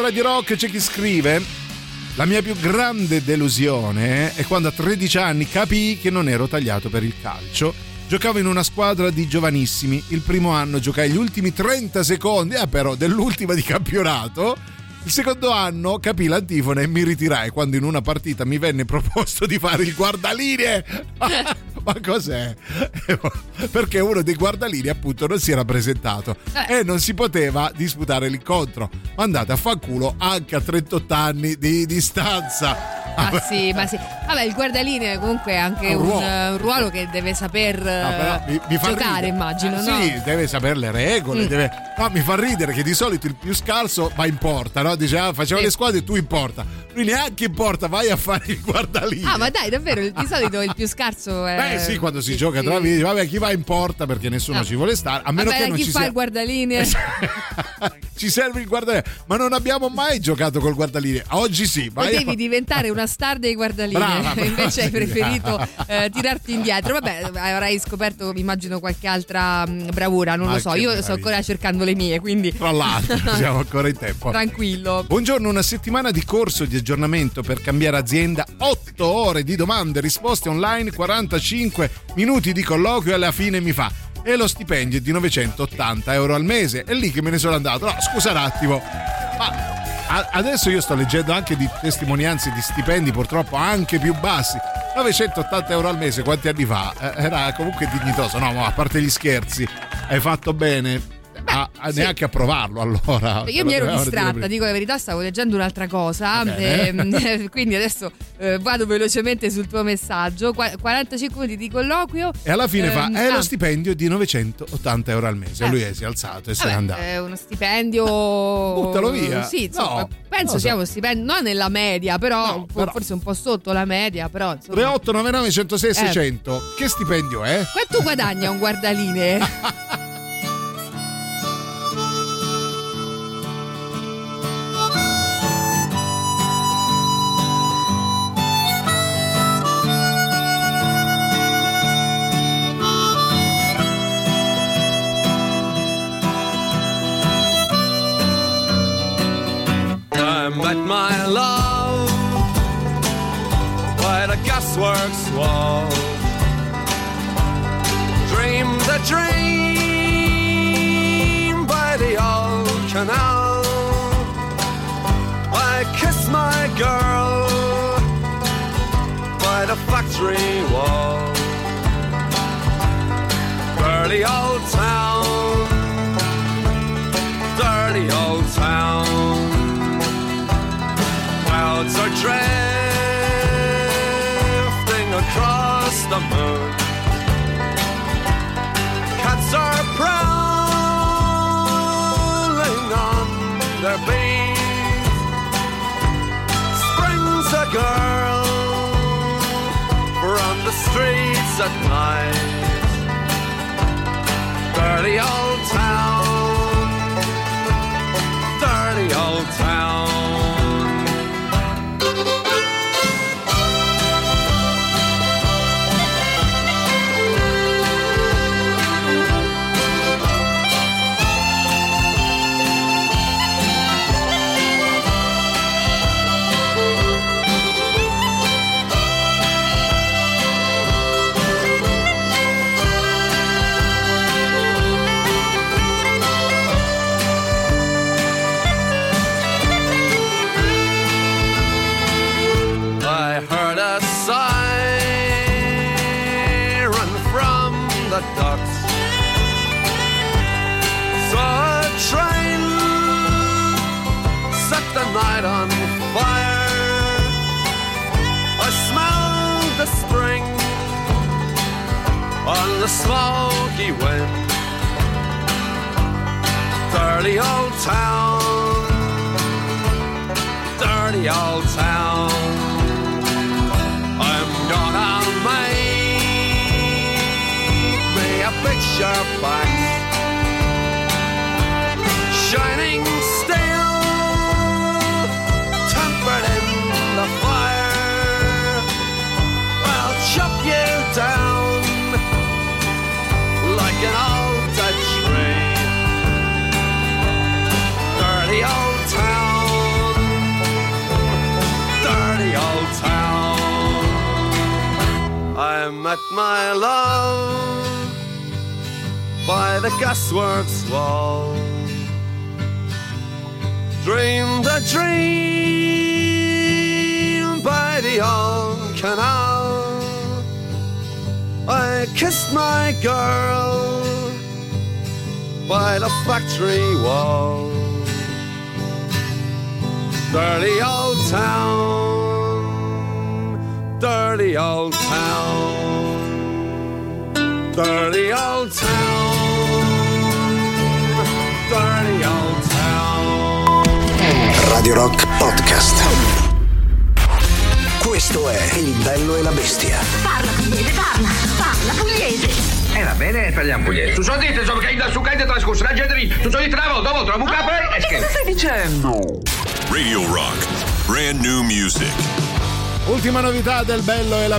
Radio Rock c'è chi scrive la mia più grande delusione è quando a 13 anni capii che non ero tagliato per il calcio. Giocavo in una squadra di giovanissimi. Il primo anno giocai gli ultimi 30 secondi, eh, però, dell'ultima di campionato. Il secondo anno capì l'antifona e mi ritirai quando in una partita mi venne proposto di fare il guardalinee. Ma cos'è? Perché uno dei guardalinei appunto non si era presentato e non si poteva disputare l'incontro. Andate a fanculo anche a 38 anni di distanza. Ah sì, ma sì. Vabbè, il guardalinee comunque è anche Un ruolo. eh, un ruolo che deve saper No, però mi, mi giocare, ridere. immagino, Eh, no? Sì, deve sapere le regole. Mm. deve- No, mi fa ridere che di solito il più scarso va in porta, no? Dice, ah, facciamo Sì. le squadre e tu in porta. Lui neanche in porta, vai a fare il guardalinee. Ah, ma dai, davvero, di solito il più scarso è. Beh, sì, quando si gioca tra amici, vabbè, chi va in porta perché nessuno Ah. ci vuole stare, a meno Vabbè, che non chi ci fa sia. il guardalinee? Ci serve il guardalinee, ma non abbiamo mai giocato col guardalinee. Oggi sì, vai a- Potevi diventare una star dei guardalinee, Brava, brava, invece hai preferito eh, tirarti indietro. Vabbè, avrai scoperto, immagino, qualche altra mh, bravura, non Ma lo so. che Io sto meraviglia. ancora cercando le mie, quindi. Tra l'altro, siamo ancora in tempo. Tranquillo. Buongiorno, una settimana di corso di aggiornamento per cambiare azienda, 8 ore di domande e risposte online, 45 minuti di colloquio e alla fine mi fa. E lo stipendio è di 980 euro al mese. È lì che me ne sono andato. No, scusa un attimo. Ma adesso io sto leggendo anche di testimonianze di stipendi purtroppo anche più bassi. 980 euro al mese, quanti anni fa? Eh, Era comunque dignitoso. No, ma a parte gli scherzi, hai fatto bene. A- a- sì. neanche a provarlo allora. Io mi ero distratta, dico la verità, stavo leggendo un'altra cosa. ehm, quindi adesso eh, vado velocemente sul tuo messaggio. Qua- 45 minuti di colloquio. E alla fine fa: Ehm, È ah, lo stipendio di 980 euro al mese. Eh. Lui è- si è alzato e se n'è andato. È uno stipendio. Buttalo via. Sì, insomma, No, penso lo sia uno stipendio, non nella media, però, un po'- però- forse un po' sotto la media, però insomma. 3899 106 Eh. 600. Che stipendio è? Quanto guadagna un guardalinee? met my love by the gasworks wall. Dreamed a dream by the old canal. I kissed my girl by the factory wall. Dirty old town, are prowling on their beat. Springs a girl from the streets at night. Dirty old town,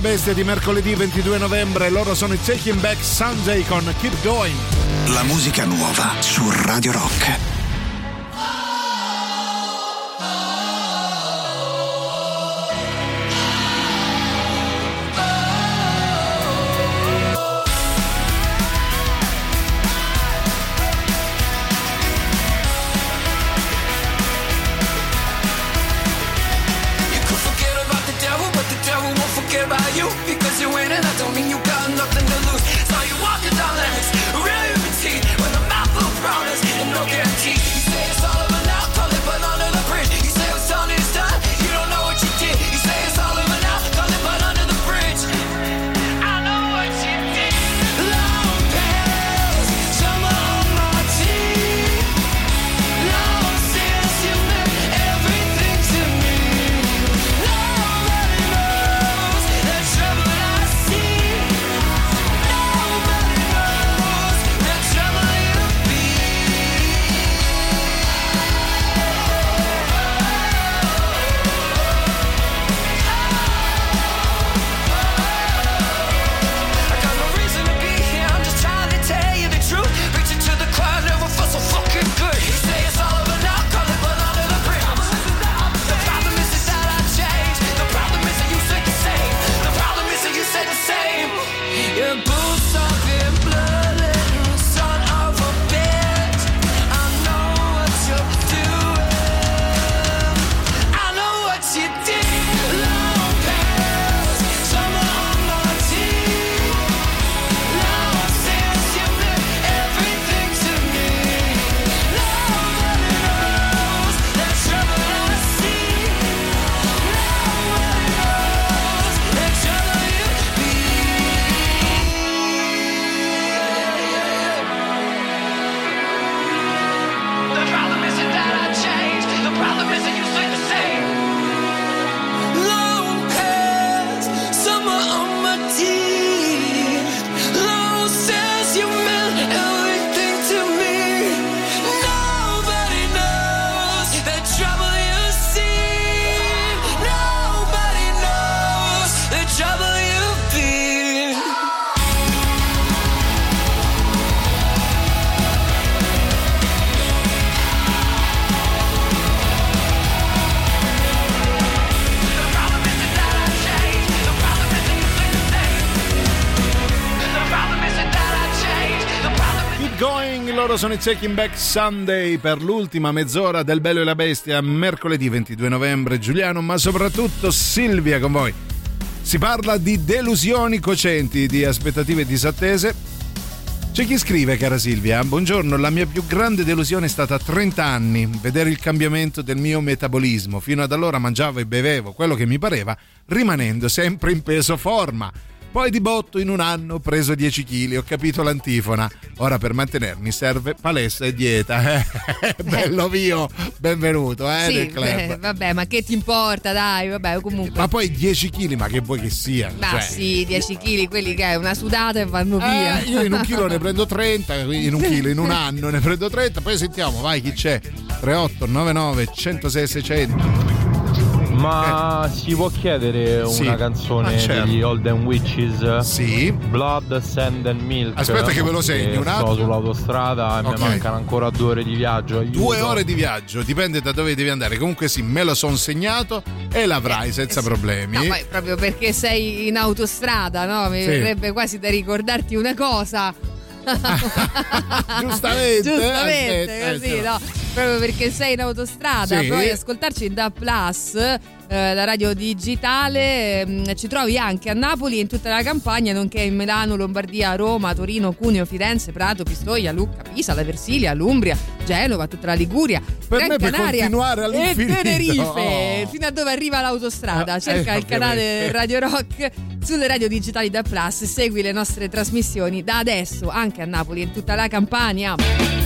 bestia di mercoledì 22 novembre. Loro sono i Taking Back Sanjay con Keep Going. La musica nuova su Radio Rock. loro sono i Taking Back Sunday per l'ultima mezz'ora del Bello e la Bestia, mercoledì 22 novembre. Giuliano, ma soprattutto Silvia con voi. Si parla di delusioni cocenti, di aspettative disattese. C'è chi scrive, cara Silvia, buongiorno, la mia più grande delusione è stata 30 anni, vedere il cambiamento del mio metabolismo. Fino ad allora mangiavo e bevevo quello che mi pareva, rimanendo sempre in peso forma poi di botto in un anno ho preso 10 kg, ho capito l'antifona. Ora per mantenermi serve palestra e dieta. Eh, bello eh. mio, benvenuto eh, sì, beh, vabbè, ma che ti importa, dai, vabbè, comunque. Ma poi 10 kg, ma che vuoi che sia? Ma cioè... sì, 10 kg, quelli che è una sudata e vanno via. Eh, io in un chilo ne prendo 30, in un chilo, in un anno ne prendo 30, poi sentiamo, vai chi c'è? 3899 106 600 ma si può chiedere una Sì. canzone Ma certo. degli Olden Witches? Sì. Blood, Sand and Milk. Aspetta che ve lo segni, un attimo. Sto sull'autostrada e Ok. mi mancano ancora due ore di viaggio. aiuto. Due ore di viaggio, dipende da dove devi andare. Comunque sì, me lo son segnato e l'avrai senza problemi. No, poi proprio perché sei in autostrada, no? Mi Sì. verrebbe quasi da ricordarti una cosa. Giustamente, Giustamente, eh, così, eh, no? Proprio perché sei in autostrada, Sì. puoi ascoltarci in DA Plus, eh, la radio digitale, ehm, ci trovi anche a Napoli e in tutta la campagna, nonché in Milano, Lombardia, Roma, Torino, Cuneo, Firenze, Prato, Pistoia, Lucca, Pisa, la Versilia, l'Umbria, Genova, tutta la Liguria, Per Gran me Canaria continuare e. Tenerife, Oh. fino a dove arriva l'autostrada. Ah, Cerca eh, il canale. Radio Rock sulle radio digitali da Plus, segui le nostre trasmissioni da adesso anche a Napoli e in tutta la Campania.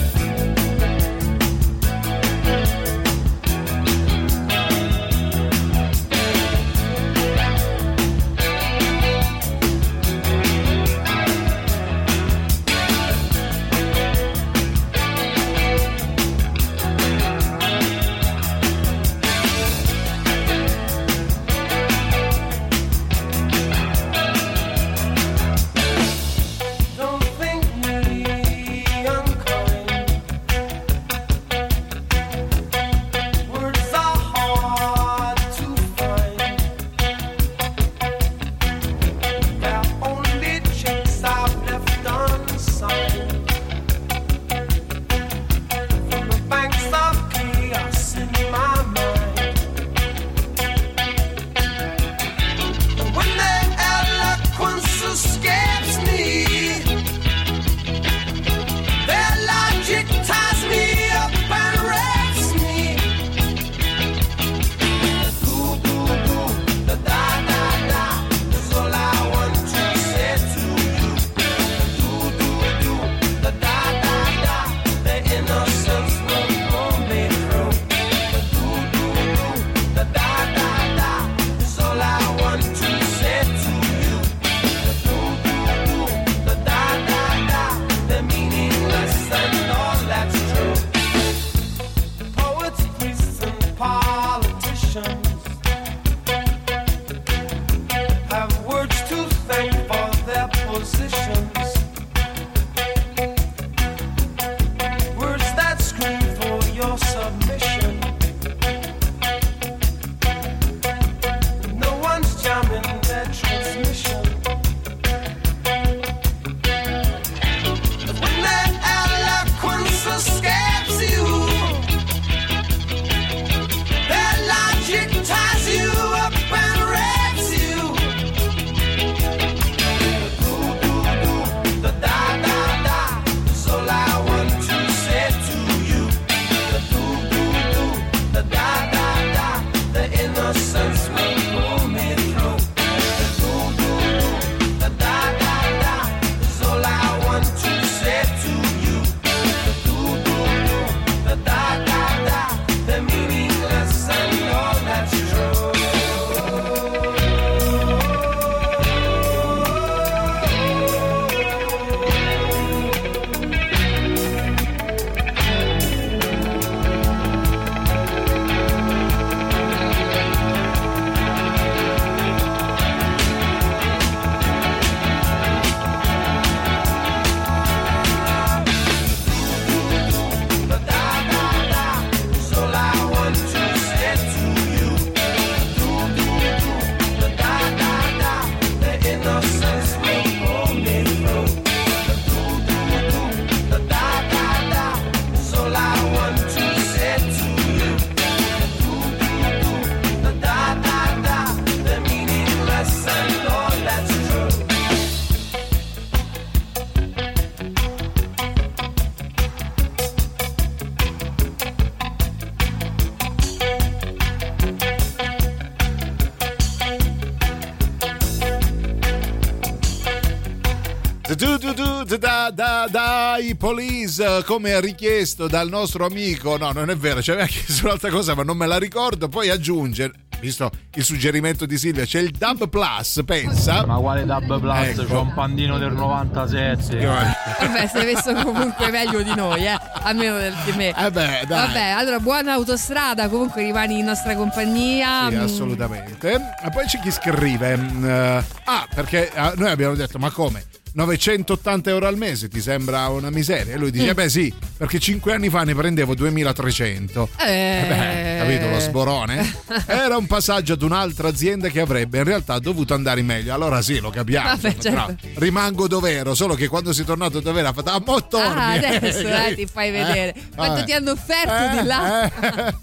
Da, da, dai, police, come richiesto dal nostro amico. No, non è vero, ci aveva chiesto un'altra cosa, ma non me la ricordo. Poi aggiunge. visto il suggerimento di Silvia, c'è il Dub Plus, pensa. Ma quale Dub Plus? Ecco. C'ho un pandino del 97. Vabbè, sei messo comunque meglio di noi, eh. Almeno del- di me. Eh beh, dai. Vabbè, allora buona autostrada, comunque rimani in nostra compagnia. Sì, Mm, assolutamente. E poi c'è chi scrive: mm, eh, Ah, perché eh, noi abbiamo detto, ma come? 980 euro al mese ti sembra una miseria? E lui dice: Mm. Beh, sì, perché 5 anni fa ne prendevo 2300. Eh. Beh, capito lo sborone? Era un passaggio ad un'altra azienda che avrebbe in realtà dovuto andare meglio. Allora sì, lo capiamo. Vabbè, certo. rimango dove ero, solo che quando sei tornato dove era, ha fatto: Ah, mo torni. Ah, adesso eh, ti fai vedere. Quanto vabbè. ti hanno offerto di là?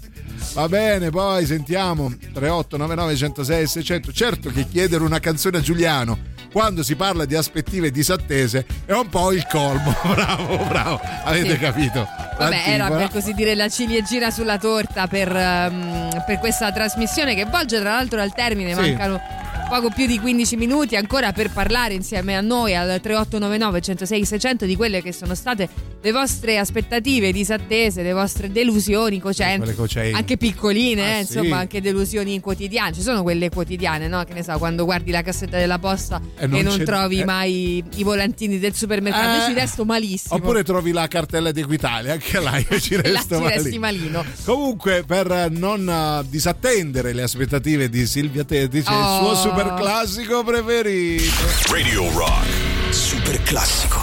Va bene, poi sentiamo 3899 106 600. Certo che chiedere una canzone a Giuliano quando si parla di aspettative disattese è un po' il colmo. Bravo, bravo. Avete Sì. capito? Vabbè, era L'antifona. per così dire la ciliegina sulla torta per, ehm, per questa trasmissione che volge tra l'altro al termine, Sì. mancano poco più di 15 minuti ancora per parlare insieme a noi al 3899 106 600 di quelle che sono state le vostre aspettative disattese, le vostre delusioni cocenti, cocenti. anche piccoline, Ah, eh, sì. insomma, anche delusioni quotidiane. Ci sono quelle quotidiane, no? Che ne so, quando guardi la cassetta della posta E e non non c'è- trovi eh. mai i volantini del supermercato, Eh. ci resto malissimo. Oppure trovi la cartella di Equitalia, anche là io ci E resto ci male. resti malino. Comunque, per non eh, disattendere le aspettative di Silvia Teti, c'è il Oh. suo super ah. classico preferito. Radio Rock. Super classico.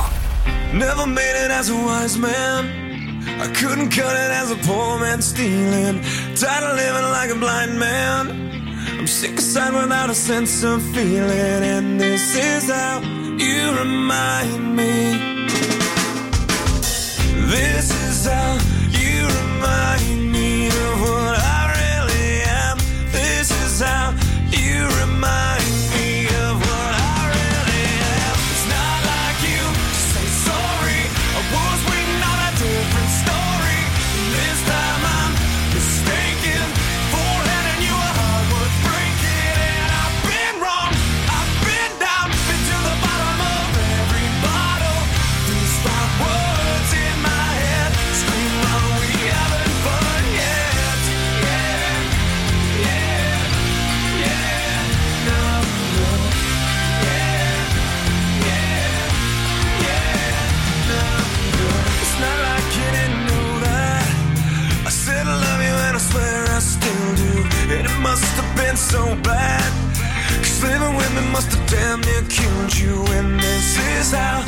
Never made it as a wise man. I couldn't cut it as a poor man stealing. Tired of living like a blind man. I'm sick aside without a sense of feeling. And this is how you remind me. This is how you remind me of what I so bad. Cause living with me must have damn near killed you. And this is how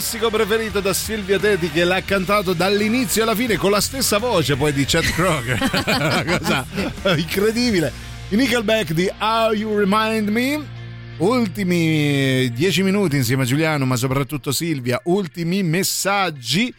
classico preferito da Silvia Teti che l'ha cantato dall'inizio alla fine con la stessa voce poi di Chet Kroger. Cosa incredibile. I Nickelback di How You Remind Me. Ultimi dieci minuti insieme a Giuliano, ma soprattutto Silvia. Ultimi messaggi.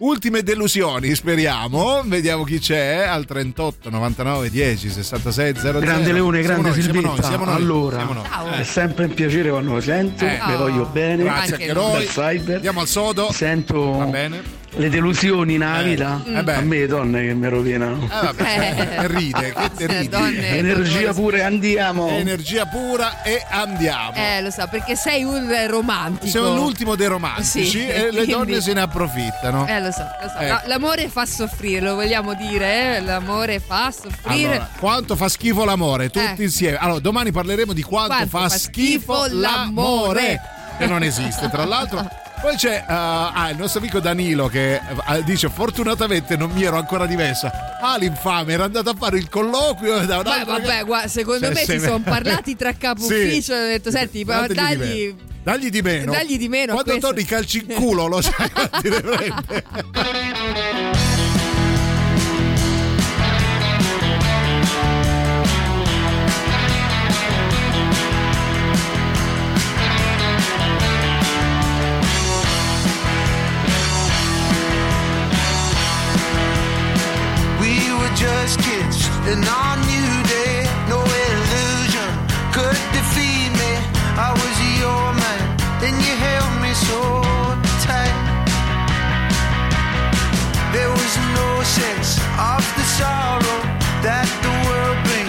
Ultime delusioni, speriamo. Vediamo chi c'è al 38 99 10 66 00. Grande Leone, Siamo grande noi, siamo noi, siamo noi, allora, siamo noi. è sempre un piacere quando lo sento, Eh. vi voglio bene. Grazie anche noi. Andiamo al sodo. Sento Va bene. Le delusioni nella Eh. vita. Eh beh. A me donne che mi rovinano. Eh, vabbè, Eh. ride, che te ridi. donne- Energia pure, andiamo. Energia pura e andiamo. Eh, lo so, perché sei un romantico. Siamo l'ultimo dei romantici Sì, e le quindi- donne se ne approfittano. Eh, lo so, lo so. Ecco. No, l'amore fa soffrire, lo vogliamo dire, eh? L'amore fa soffrire. Allora, quanto fa schifo l'amore, tutti Eh. insieme. Allora, domani parleremo di quanto, Quanto fa, fa schifo, schifo l'amore, l'amore. che non esiste, tra l'altro. Poi c'è eh, ah, il nostro amico Danilo che eh, dice fortunatamente non mi ero ancora dimessa. Ah l'infame era andato a fare il colloquio da Beh, vabbè, guarda, secondo Cioè, me si me- sono parlati tra capo Sì. ufficio e hanno detto, senti, dagli... Dagli di meno. Dagli di meno Quando questo. torni calci in culo, lo sai were just kids in our new day. No illusion could defeat me. I was your man, and you held me so tight. There was no sense of the sorrow that the world brings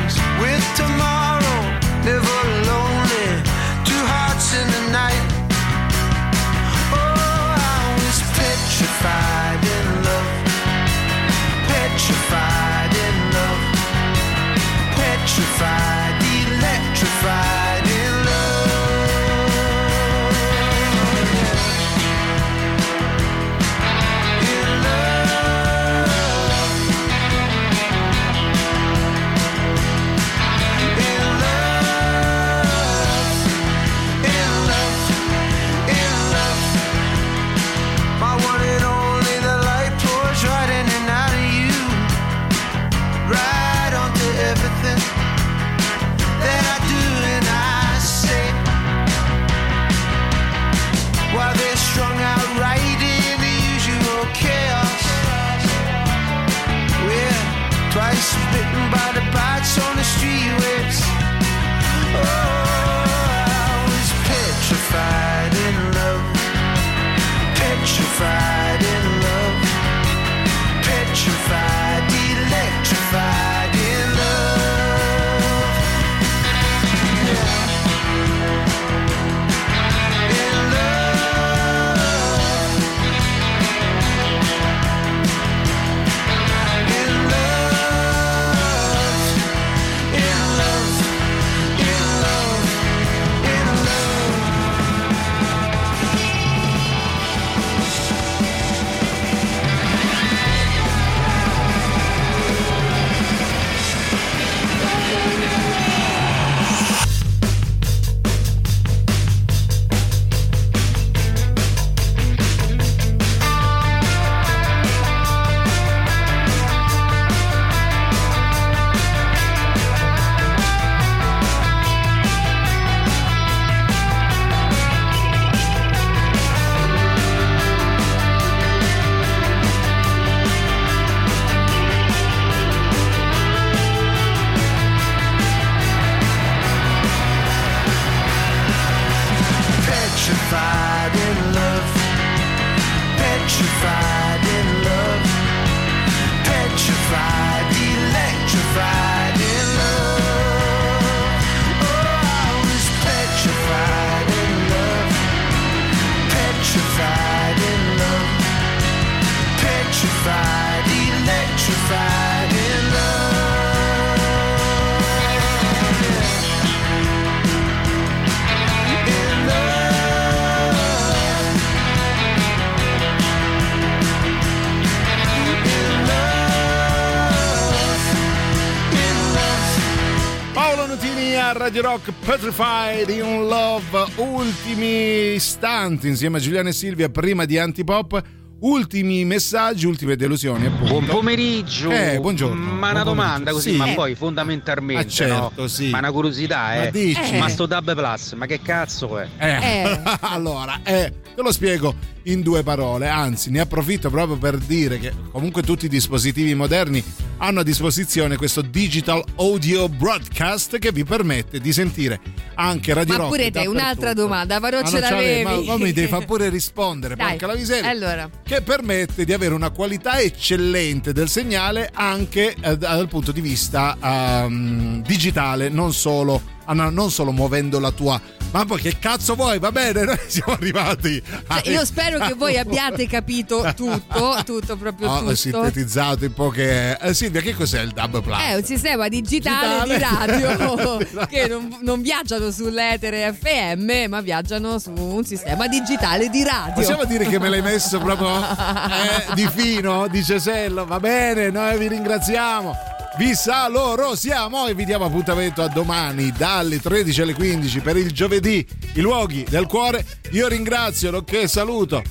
Rock Petrified in Love, ultimi istanti insieme a Giuliano e Silvia prima di Antipop. Ultimi messaggi, ultime delusioni. Appunto. Buon pomeriggio. Eh, buongiorno. Ma una domanda così, Sì. ma poi fondamentalmente, Ah, certo, no? sì. Ma una curiosità, Ma eh. dici? Ma sto Dub Plus, ma che cazzo è? Eh. allora, eh, te lo spiego in due parole, anzi ne approfitto proprio per dire che comunque tutti i dispositivi moderni hanno a disposizione questo digital audio broadcast che vi permette di sentire anche Radio Ma Rock pure te, un'altra domanda, però Ma ce l'avevi. Ma, ma mi devi far pure rispondere, Dai, porca la miseria. Allora, Che permette di avere una qualità eccellente del segnale anche eh, dal punto di vista ehm, digitale, non solo, ah, non solo muovendo la tua. Ma poi che cazzo vuoi? Va bene, noi siamo arrivati. cioè, io spero che voi abbiate capito tutto, tutto proprio Ho tutto. sintetizzato in poche. Eh, Silvia, che cos'è il Dub Plus? È un sistema digitale, Digitale. di radio che non, non viaggiano sull'etere FM, ma viaggiano su un sistema digitale di radio. Possiamo dire che me l'hai messo proprio eh, di fino, di cesello. Va bene, noi vi ringraziamo. Vi salorosiamo e vi diamo appuntamento a domani dalle 13 alle 15 per il giovedì, i luoghi del cuore. Io ringrazio, nonché saluto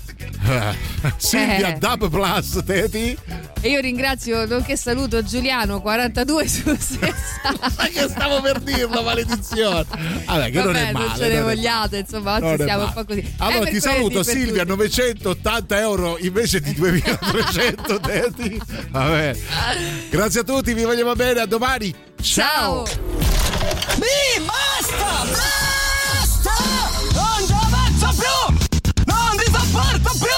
Silvia Eh. Dub Plus, Teti. E io ringrazio, nonché saluto Giuliano 42 su 60. Ma che stavo per dirlo, maledizione. Vabbè, che non Vabbè, è male. non ce ne non vogliate, insomma, non oggi male. un po' così. Allora Eh, ti saluto Silvia, tutti. 980 euro invece di 2300 Teti. Vabbè. Grazie a tutti, vi vogliamo bene, a domani. Ciao. Mi basta! Basta! Non ci avanzo più! Non ti sopporto più!